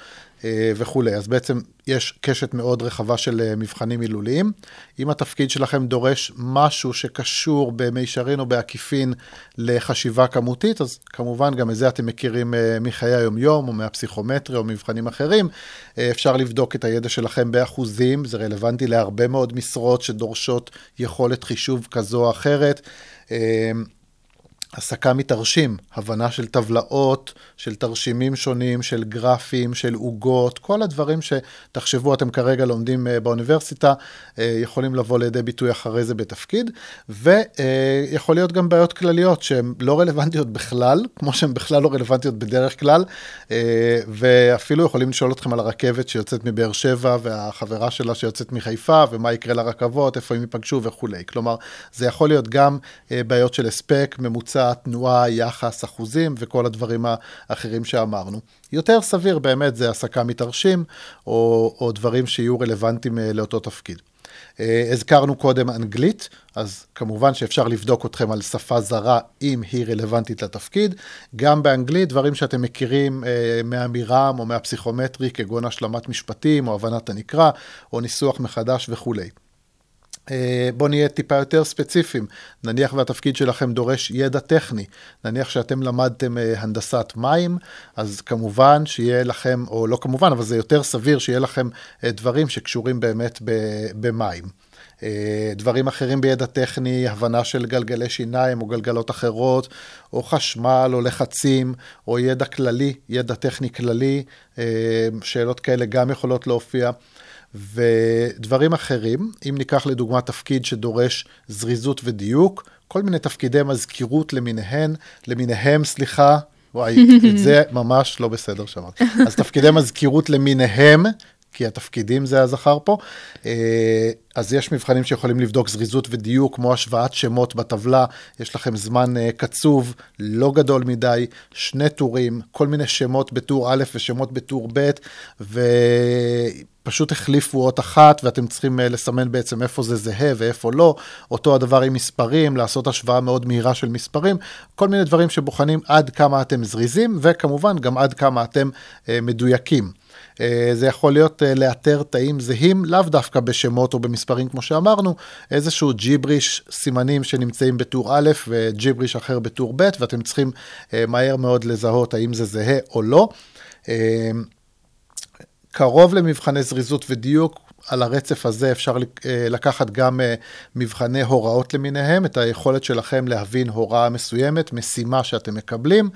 אה, וכולי. אז בעצם יש קשת מאוד רחבה של אה, מבחנים מילוליים. אם התפקיד שלכם דורש משהו שקשור במישרין או בעקיפין לחשיבה כמותית, אז כמובן גם את זה אתם מכירים אה, מחיי היומיום או מהפסיכומטרי או מבחנים אחרים. אפשר לבדוק את הידע שלכם באחוזים, זה רלוונטי להרבה מאוד משרות שדורשות יכולת חישוב כזו או אחרת. הסקה מתרשים, הבנה של טבלאות, של תרשימים שונים, של גרפים, של עוגות, כל הדברים שתחשבו, אתם כרגע לומדים אה, באוניברסיטה, אה, יכולים לבוא לידי ביטוי אחרי זה בתפקיד, ויכול להיות גם בעיות כלליות שהן לא רלוונטיות בכלל, כמו שהן בכלל לא רלוונטיות בדרך כלל, אה, ואפילו יכולים לשאול אתכם על הרכבת שיוצאת מבאר שבע, והחברה שלה שיוצאת מחיפה, ומה יקרה לרכבות, איפה הם ייפגשו וכולי. כלומר, זה יכול להיות גם בעיות של הספק, ממוצע. תנועה, יחס, אחוזים וכל הדברים האחרים שאמרנו. יותר סביר באמת זה הסקה מתרשים, או, או דברים שיהיו רלוונטיים אה, לאותו תפקיד. אה, הזכרנו קודם אנגלית, אז כמובן שאפשר לבדוק אתכם על שפה זרה אם היא רלוונטית לתפקיד. גם באנגלית, דברים שאתם מכירים אה, מהמיר"ם או מהפסיכומטרי, כגון השלמת משפטים או הבנת הנקרא, או ניסוח מחדש וכולי. אה, בואו נהיה טיפה יותר ספציפיים. נניח והתפקיד שלכם דורש ידע טכני. נניח שאתם למדתם אה, הנדסת מים, אז כמובן שיהיה לכם, או לא כמובן, אבל זה יותר סביר שיהיה לכם אה, דברים שקשורים באמת במים. דברים אחרים בידע טכני, הבנה של גלגלי שיניים או גלגלות אחרות, או חשמל או לחצים, או ידע כללי, ידע טכני כללי, שאלות כאלה גם יכולות להופיע. ודברים אחרים, אם ניקח לדוגמה תפקיד שדורש זריזות ודיוק, כל מיני תפקידי מזכירות למיניהן, למיניהם, סליחה, וואי, את זה ממש לא בסדר שאמרתי. אז תפקידי מזכירות למיניהם, כי התפקידים זה הזכר פה. אה, אז יש מבחנים שיכולים לבדוק זריזות ודיוק, כמו השוואת שמות בטבלה, יש לכם זמן אה, קצוב, לא גדול מדי, שני טורים, כל מיני שמות בטור א' ושמות בטור ב', ופשוט החליפו אות אחת, ואתם צריכים אה, לסמן בעצם איפה זה זהה ואיפה לא. אותו הדבר עם מספרים, לעשות השוואה מאוד מהירה של מספרים, כל מיני דברים שבוחנים עד כמה אתם זריזים, וכמובן גם עד כמה אתם מדויקים. אה, זה יכול להיות אה, לאתר תאים זהים, לאו דווקא בשמות או במספרים כמו שאמרנו, איזשהו ג'יבריש סימנים שנמצאים בטור א' וג'יבריש אחר בטור ב', ואתם צריכים אה, מהר מאוד לזהות האם זה זהה או לא. קרוב למבחני זריזות ודיוק, על הרצף הזה אפשר לקחת גם מבחני הוראות למיניהם, את היכולת שלכם להבין הוראה מסוימת, משימה שאתם מקבלים,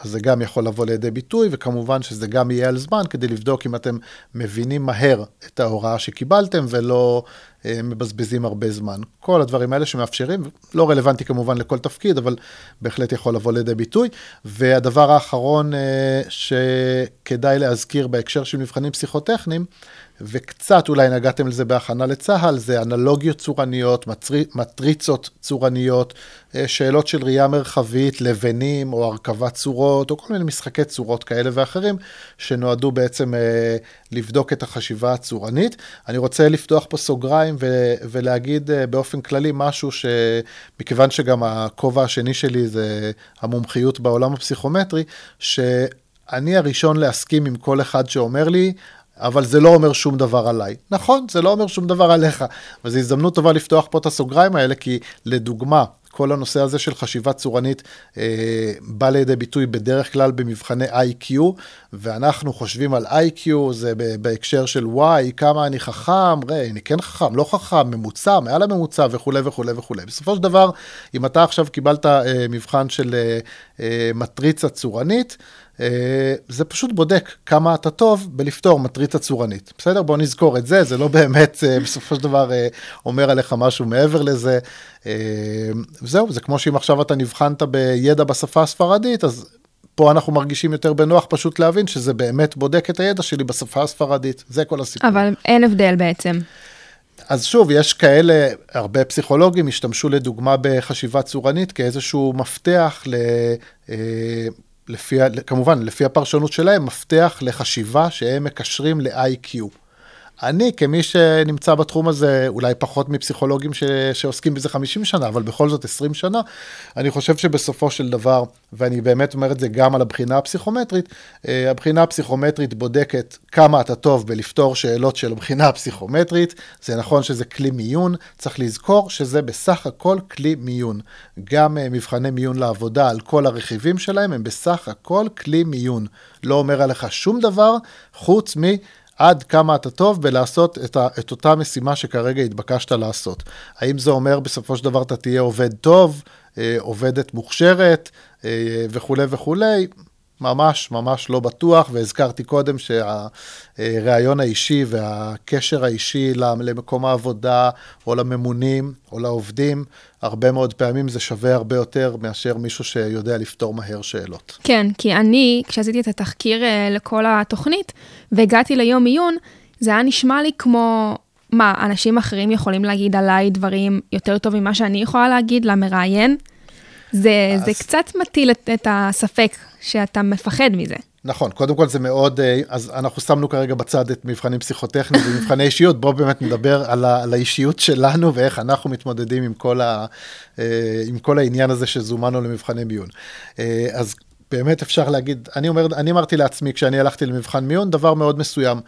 אז זה גם יכול לבוא לידי ביטוי, וכמובן שזה גם יהיה על זמן כדי לבדוק אם אתם מבינים מהר את ההוראה שקיבלתם ולא אה, מבזבזים הרבה זמן. כל הדברים האלה שמאפשרים, לא רלוונטי כמובן לכל תפקיד, אבל בהחלט יכול לבוא לידי ביטוי. והדבר האחרון אה, שכדאי להזכיר בהקשר של מבחנים פסיכוטכניים, וקצת אולי נגעתם לזה בהכנה לצה"ל, זה אנלוגיות צורניות, מטרי, מטריצות צורניות, אה, שאלות של ראייה מרחבית, לבנים או הרכבת צורות, או כל מיני משחקי צורות כאלה ואחרים, שנועדו בעצם אה, לבדוק את החשיבה הצורנית. אני רוצה לפתוח פה סוגריים ו- ולהגיד אה, באופן כללי משהו שמכיוון שגם הכובע השני שלי זה המומחיות בעולם הפסיכומטרי, שאני הראשון להסכים עם כל אחד שאומר לי, אבל זה לא אומר שום דבר עליי. נכון, זה לא אומר שום דבר עליך, אבל זו הזדמנות טובה לפתוח פה את הסוגריים האלה, כי לדוגמה, כל הנושא הזה של חשיבה צורנית אה, בא לידי ביטוי בדרך כלל במבחני IQ, ואנחנו חושבים על IQ, זה בהקשר של וואי, כמה אני חכם, ראי, אני כן חכם, לא חכם, ממוצע, מעל הממוצע וכולי וכולי וכולי. בסופו של דבר, אם אתה עכשיו קיבלת אה, מבחן של אה, אה, מטריצה צורנית, זה פשוט בודק כמה אתה טוב בלפתור מטריצה צורנית. בסדר? בוא נזכור את זה, זה לא באמת אה, בסופו של דבר אה, אומר עליך משהו מעבר לזה. זהו, זה כמו שאם עכשיו אתה נבחנת בידע בשפה הספרדית, אז פה אנחנו מרגישים יותר בנוח פשוט להבין שזה באמת בודק את הידע שלי בשפה הספרדית. זה כל הסיפור. אבל אין הבדל בעצם. אז שוב, יש כאלה, הרבה פסיכולוגים השתמשו לדוגמה בחשיבה צורנית כאיזשהו מפתח ל... לפי, כמובן, לפי הפרשנות שלהם, מפתח לחשיבה שהם מקשרים ל-IQ. אני, כמי שנמצא בתחום הזה, אולי פחות מפסיכולוגים ש, שעוסקים בזה 50 שנה, אבל בכל זאת 20 שנה, אני חושב שבסופו של דבר, ואני באמת אומר את זה גם על הבחינה הפסיכומטרית, אה, הבחינה הפסיכומטרית בודקת כמה אתה טוב בלפתור שאלות של הבחינה הפסיכומטרית. זה נכון שזה כלי מיון, צריך לזכור שזה בסך הכל כלי מיון. גם אה, מבחני מיון לעבודה על כל הרכיבים שלהם הם בסך הכל כלי מיון. לא אומר עליך שום דבר חוץ מ... עד כמה אתה טוב בלעשות את, ה, את אותה משימה שכרגע התבקשת לעשות. האם זה אומר בסופו של דבר אתה תהיה עובד טוב, אה, עובדת מוכשרת אה, וכולי וכולי? ממש ממש לא בטוח, והזכרתי קודם שהראיון האישי והקשר האישי למקום העבודה, או לממונים, או לעובדים, הרבה מאוד פעמים זה שווה הרבה יותר מאשר מישהו שיודע לפתור מהר שאלות. כן, כי אני, כשעשיתי את התחקיר אה, לכל התוכנית, והגעתי ליום עיון, זה היה נשמע לי כמו, מה, אנשים אחרים יכולים להגיד עליי דברים יותר טוב ממה שאני יכולה להגיד למראיין? זה, אז- זה קצת מטיל את, את הספק שאתה מפחד מזה. נכון, קודם כל זה מאוד, אה, אז אנחנו שמנו כרגע בצד את מבחנים פסיכוטכניים ומבחני אישיות, בואו באמת נדבר על, ה, על האישיות שלנו ואיך אנחנו מתמודדים עם כל, ה, אה, עם כל העניין הזה שזומנו למבחני מיון. אה, אז באמת אפשר להגיד, אני, אומר, אני אמרתי לעצמי כשאני הלכתי למבחן מיון, דבר מאוד מסוים.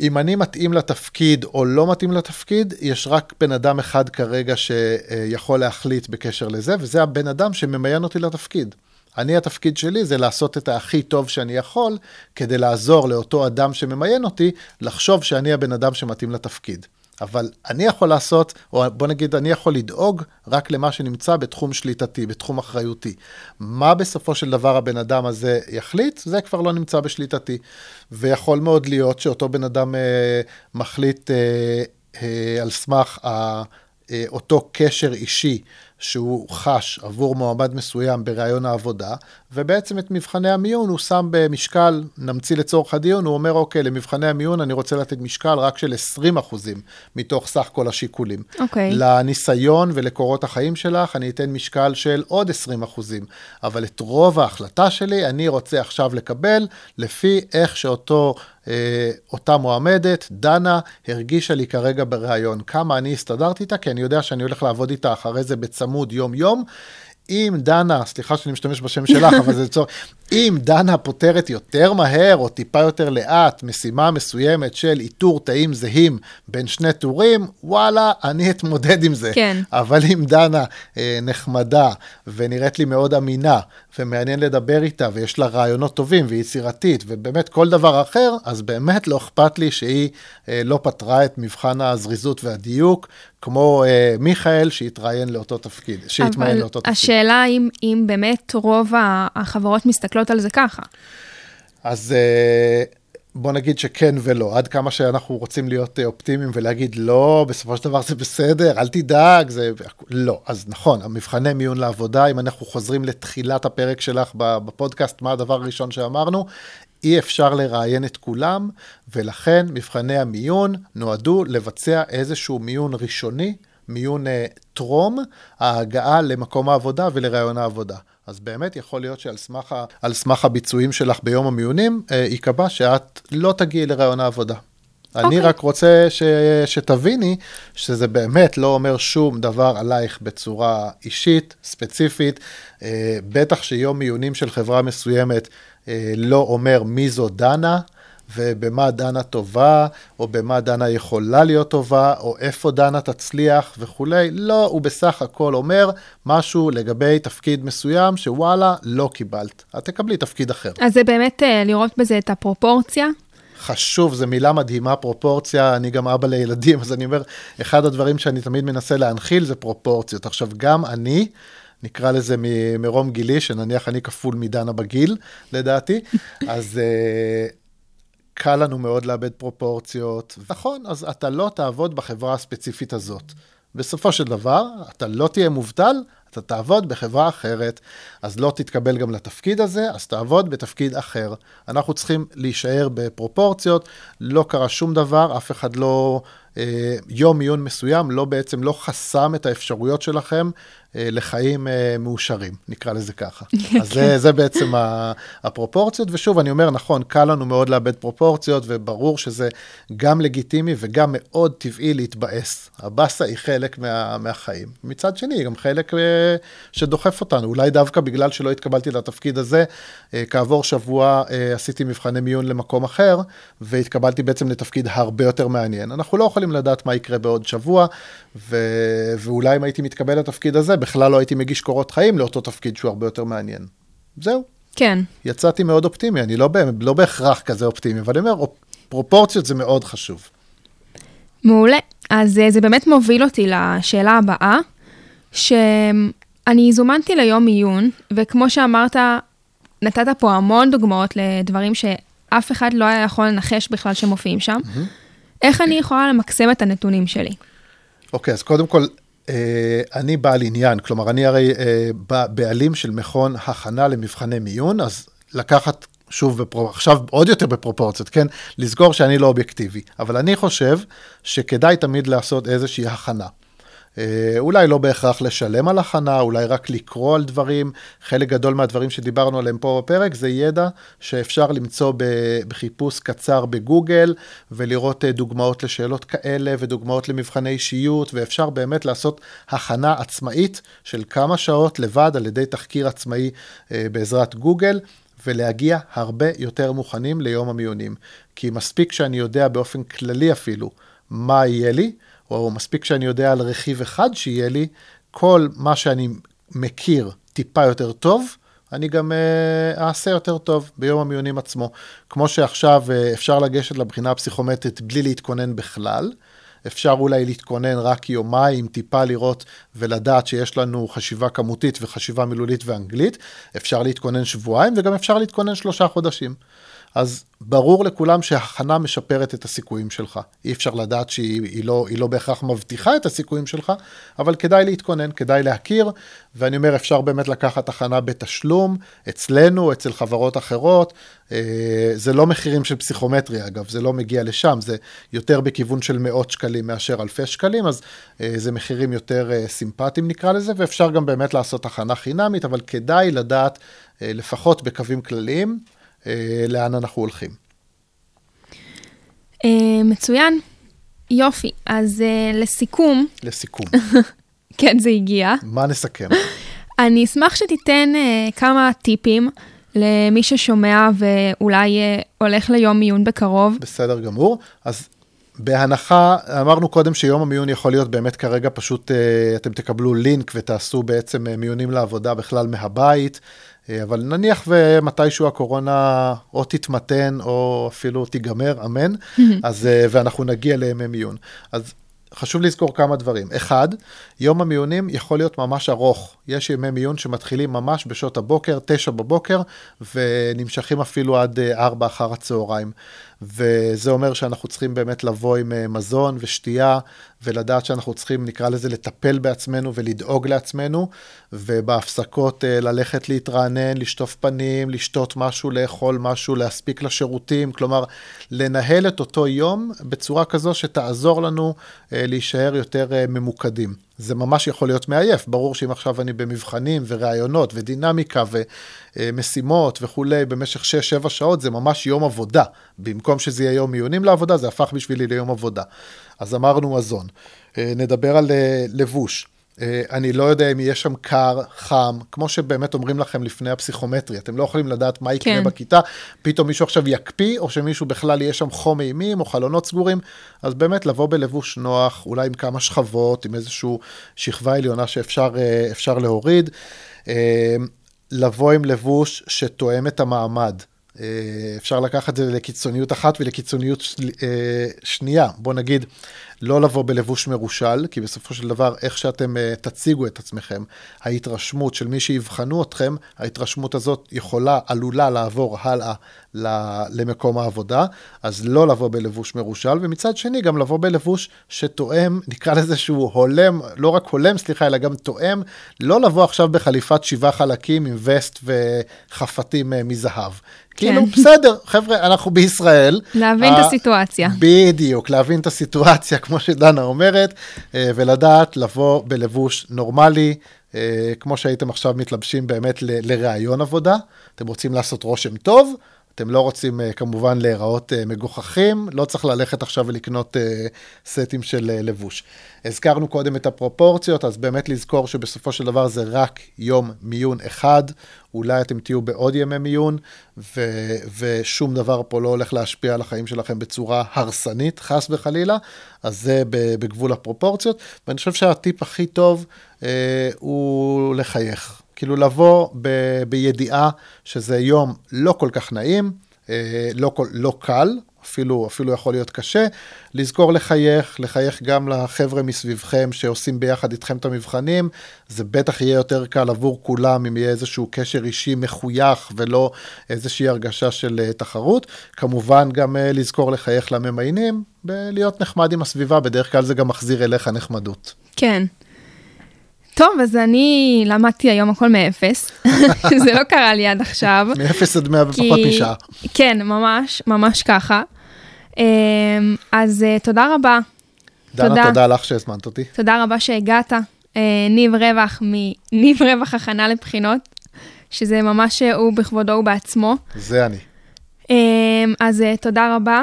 אם אני מתאים לתפקיד או לא מתאים לתפקיד, יש רק בן אדם אחד כרגע שיכול להחליט בקשר לזה, וזה הבן אדם שממיין אותי לתפקיד. אני, התפקיד שלי זה לעשות את הכי טוב שאני יכול, כדי לעזור לאותו אדם שממיין אותי, לחשוב שאני הבן אדם שמתאים לתפקיד. אבל אני יכול לעשות, או בוא נגיד, אני יכול לדאוג רק למה שנמצא בתחום שליטתי, בתחום אחריותי. מה בסופו של דבר הבן אדם הזה יחליט, זה כבר לא נמצא בשליטתי. ויכול מאוד להיות שאותו בן אדם אה, מחליט אה, אה, על סמך ה, אה, אותו קשר אישי שהוא חש עבור מועמד מסוים בראיון העבודה, ובעצם את מבחני המיון הוא שם במשקל, נמציא לצורך הדיון, הוא אומר, אוקיי, למבחני המיון אני רוצה לתת משקל רק של 20 אחוזים מתוך סך כל השיקולים. אוקיי. לניסיון ולקורות החיים שלך, אני אתן משקל של עוד 20 אחוזים. אבל את רוב ההחלטה שלי, אני רוצה עכשיו לקבל לפי איך שאותו, אותה מועמדת, דנה, הרגישה לי כרגע בריאיון. כמה אני הסתדרתי איתה, כי אני יודע שאני הולך לעבוד איתה אחרי זה בצמוד יום-יום. אם דנה, סליחה שאני משתמש בשם שלך, אבל זה לצורך, אם דנה פותרת יותר מהר או טיפה יותר לאט משימה מסוימת של איתור תאים זהים בין שני טורים, וואלה, אני אתמודד עם זה. כן. אבל אם דנה אה, נחמדה ונראית לי מאוד אמינה ומעניין לדבר איתה ויש לה רעיונות טובים ויצירתית ובאמת כל דבר אחר, אז באמת לא אכפת לי שהיא אה, לא פתרה את מבחן הזריזות והדיוק, כמו אה, מיכאל שהתראיין לאותו תפקיד, שהתמיין אבל לאותו תפקיד. השאלה אם, אם באמת רוב החברות מסתכלות על זה ככה. אז אה, בוא נגיד שכן ולא, עד כמה שאנחנו רוצים להיות אה, אופטימיים ולהגיד לא, בסופו של דבר זה בסדר, אל תדאג, זה... לא. אז נכון, המבחני מיון לעבודה, אם אנחנו חוזרים לתחילת הפרק שלך בפודקאסט, מה הדבר הראשון שאמרנו? אי אפשר לראיין את כולם, ולכן מבחני המיון נועדו לבצע איזשהו מיון ראשוני, מיון אה, טרום ההגעה למקום העבודה ולראיון העבודה. אז באמת יכול להיות שעל סמך, ה- על סמך הביצועים שלך ביום המיונים, אה, ייקבע שאת לא תגיעי לראיון העבודה. אני אוקיי. רק רוצה ש, שתביני שזה באמת לא אומר שום דבר עלייך בצורה אישית, ספציפית. אה, בטח שיום מיונים של חברה מסוימת לא אומר מי זו דנה. ובמה דנה טובה, או במה דנה יכולה להיות טובה, או איפה דנה תצליח וכולי. לא, הוא בסך הכל אומר משהו לגבי תפקיד מסוים שוואלה, לא קיבלת. את תקבלי תפקיד אחר. אז זה באמת אה, לראות בזה את הפרופורציה. חשוב, זו מילה מדהימה, פרופורציה, אני גם אבא לילדים, אז אני אומר, אחד הדברים שאני תמיד מנסה להנחיל זה פרופורציות. עכשיו, גם אני, נקרא לזה מרום גילי, שנניח אני כפול מדנה בגיל, לדעתי, אז uh, קל לנו מאוד לאבד פרופורציות. נכון, אז אתה לא תעבוד בחברה הספציפית הזאת. בסופו של דבר, אתה לא תהיה מובטל, אתה תעבוד בחברה אחרת, אז לא תתקבל גם לתפקיד הזה, אז תעבוד בתפקיד אחר. אנחנו צריכים להישאר בפרופורציות, לא קרה שום דבר, אף אחד לא, אה, יום עיון מסוים לא בעצם לא חסם את האפשרויות שלכם אה, לחיים אה, מאושרים, נקרא לזה ככה. אז זה, זה בעצם ה- הפרופורציות, ושוב, אני אומר, נכון, קל לנו מאוד לאבד פרופורציות, וברור שזה גם לגיטימי וגם מאוד טבעי להתבאס. הבאסה היא חלק מה, מהחיים. מצד שני, היא גם חלק אה, שדוחף אותנו. אולי דווקא בגלל שלא התקבלתי לתפקיד הזה, אה, כעבור שבוע אה, עשיתי מבחני מיון למקום אחר, והתקבלתי בעצם לתפקיד הרבה יותר מעניין. אנחנו לא יכולים לדעת מה יקרה בעוד שבוע, ו... ואולי אם הייתי מתקבל לתפקיד הזה, בכלל לא הייתי מגיש קורות חיים לאותו תפקיד שהוא הרבה יותר מעניין. זהו, כן. יצאתי מאוד אופטימי, אני לא, לא בהכרח כזה אופטימי, אבל אני אומר, פרופורציות זה מאוד חשוב. מעולה. אז אה, זה באמת מוביל אותי לשאלה הבאה, שאני זומנתי ליום עיון, וכמו שאמרת, נתת פה המון דוגמאות לדברים שאף אחד לא היה יכול לנחש בכלל שמופיעים שם. איך אני יכולה למקסם את הנתונים שלי? אוקיי, אז קודם כל, אה, אני בעל עניין, כלומר, אני הרי אה, בעלים של מכון הכנה למבחני מיון, אז לקחת שוב, בפרו, עכשיו עוד יותר בפרופורציות, כן? לזכור שאני לא אובייקטיבי. אבל אני חושב שכדאי תמיד לעשות איזושהי הכנה. אה, אולי לא בהכרח לשלם על הכנה, אולי רק לקרוא על דברים. חלק גדול מהדברים שדיברנו עליהם פה בפרק זה ידע שאפשר למצוא בחיפוש קצר בגוגל, ולראות אה, דוגמאות לשאלות כאלה ודוגמאות למבחני אישיות, ואפשר באמת לעשות הכנה עצמאית של כמה שעות לבד על ידי תחקיר עצמאי אה, בעזרת גוגל. ולהגיע הרבה יותר מוכנים ליום המיונים. כי מספיק שאני יודע באופן כללי אפילו מה יהיה לי, או מספיק שאני יודע על רכיב אחד שיהיה לי, כל מה שאני מכיר טיפה יותר טוב, אני גם uh, אעשה יותר טוב ביום המיונים עצמו. כמו שעכשיו uh, אפשר לגשת לבחינה הפסיכומטרית בלי להתכונן בכלל, אפשר אולי להתכונן רק יומיים, טיפה לראות ולדעת שיש לנו חשיבה כמותית וחשיבה מילולית ואנגלית, אפשר להתכונן שבועיים וגם אפשר להתכונן שלושה חודשים. אז ברור לכולם שהכנה משפרת את הסיכויים שלך. אי אפשר לדעת שהיא היא לא, היא לא בהכרח מבטיחה את הסיכויים שלך, אבל כדאי להתכונן, כדאי להכיר, ואני אומר, אפשר באמת לקחת הכנה בתשלום, אצלנו, אצל חברות אחרות. אה, זה לא מחירים של פסיכומטרי, אגב, זה לא מגיע לשם, זה יותר בכיוון של מאות שקלים מאשר אלפי שקלים, אז אה, זה מחירים יותר אה, סימפטיים נקרא לזה, ואפשר גם באמת לעשות הכנה חינמית, אבל כדאי לדעת, לפחות בקווים כלליים, לאן אנחנו הולכים. אה, מצוין. יופי. אז אה, לסיכום, לסיכום, כן, זה הגיע. מה נסכם? אני אשמח שתיתן אה, כמה טיפים למי ששומע ואולי אה, הולך ליום מיון בקרוב. בסדר גמור. אז בהנחה, אמרנו קודם שיום המיון יכול להיות באמת כרגע פשוט, אה, אתם תקבלו לינק ותעשו בעצם אה, מיונים לעבודה בכלל מהבית, אה, אבל נניח ומתישהו הקורונה או תתמתן או אפילו תיגמר, אמן, אז, אה, ואנחנו נגיע לימי מיון. אז חשוב לזכור כמה דברים. אחד, יום המיונים יכול להיות ממש ארוך. יש ימי מיון שמתחילים ממש בשעות הבוקר, תשע בבוקר, ונמשכים אפילו עד אה, ארבע אחר הצהריים. וזה אומר שאנחנו צריכים באמת לבוא עם אה, מזון ושתייה, ולדעת שאנחנו צריכים, נקרא לזה, לטפל בעצמנו ולדאוג לעצמנו, ובהפסקות אה, ללכת להתרענן, לשטוף פנים, לשתות משהו, לאכול משהו, להספיק לשירותים, כלומר, לנהל את אותו יום בצורה כזו שתעזור לנו אה, להישאר יותר ממוקדים. זה ממש יכול להיות מעייף, ברור שאם עכשיו אני במבחנים וראיונות ודינמיקה ומשימות וכולי במשך 6-7 שעות, זה ממש יום עבודה. במקום שזה יהיה יום מיונים לעבודה, זה הפך בשבילי ליום עבודה. אז אמרנו מזון. אה, נדבר על אה, לבוש. אה, אני לא יודע אם יהיה שם קר, חם, כמו שבאמת אומרים לכם לפני הפסיכומטרי, אתם לא יכולים לדעת מה יקרה כן. בכיתה, פתאום מישהו עכשיו יקפיא, או שמישהו בכלל יהיה שם חום אימים, או חלונות סגורים, אז באמת לבוא בלבוש נוח, אולי עם כמה שכבות, עם איזושהי שכבה עליונה שאפשר אה, להוריד, אה, לבוא עם לבוש שתואם את המעמד. אה, אפשר לקחת את זה לקיצוניות אחת ולקיצוניות אה, שנייה. בוא נגיד, לא לבוא בלבוש מרושל, כי בסופו של דבר, איך שאתם אה, תציגו את עצמכם, ההתרשמות של מי שיבחנו אתכם, ההתרשמות הזאת יכולה, עלולה לעבור הלאה למקום העבודה, אז לא לבוא בלבוש מרושל, ומצד שני גם לבוא בלבוש שתואם, נקרא לזה שהוא הולם, לא רק הולם, סליחה, אלא גם תואם, לא לבוא עכשיו בחליפת שבעה חלקים עם וסט וחפתים מזהב. כאילו, בסדר, חבר'ה, אנחנו בישראל. להבין את הסיטואציה. בדיוק, להבין את הסיטואציה, כמו שדנה אומרת, אה, ולדעת לבוא בלבוש נורמלי, אה, כמו שהייתם עכשיו מתלבשים באמת לראיון עבודה. אתם רוצים לעשות רושם טוב, אתם לא רוצים אה, כמובן להיראות אה, מגוחכים, לא צריך ללכת עכשיו ולקנות אה, סטים של לבוש. הזכרנו קודם את הפרופורציות, אז באמת לזכור שבסופו של דבר זה רק יום מיון אחד, אולי אתם תהיו בעוד ימי מיון, ו- ושום דבר פה לא הולך להשפיע על החיים שלכם בצורה הרסנית, חס וחלילה, אז זה בגבול הפרופורציות, ואני חושב שהטיפ הכי טוב אה, הוא לחייך. כאילו לבוא ב- בידיעה שזה יום לא כל כך נעים, אה, לא, לא קל, אפילו, אפילו יכול להיות קשה. לזכור לחייך, לחייך גם לחבר'ה מסביבכם שעושים ביחד איתכם את המבחנים. זה בטח יהיה יותר קל עבור כולם אם יהיה איזשהו קשר אישי מחוייך ולא איזושהי הרגשה של אה, תחרות. כמובן גם אה, לזכור לחייך לממיינים ולהיות נחמד עם הסביבה, בדרך כלל זה גם מחזיר אליך נחמדות. כן. טוב, אז אני למדתי היום הכל מאפס. זה לא קרה לי עד עכשיו. מ-0 עד 100 כי- בפחות משעה. כן, ממש, ממש ככה. אמ, אז אה, תודה רבה. דנה, תודה. תודה לך שהזמנת אותי. תודה רבה שהגעת. אה, ניב רווח מניב רווח הכנה לבחינות, שזה ממש אה, הוא בכבודו ובעצמו. זה אני. אמ, אז תודה רבה,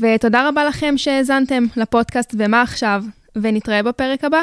ותודה רבה לכם שהאזנתם לפודקאסט ומה עכשיו, ונתראה בפרק הבא.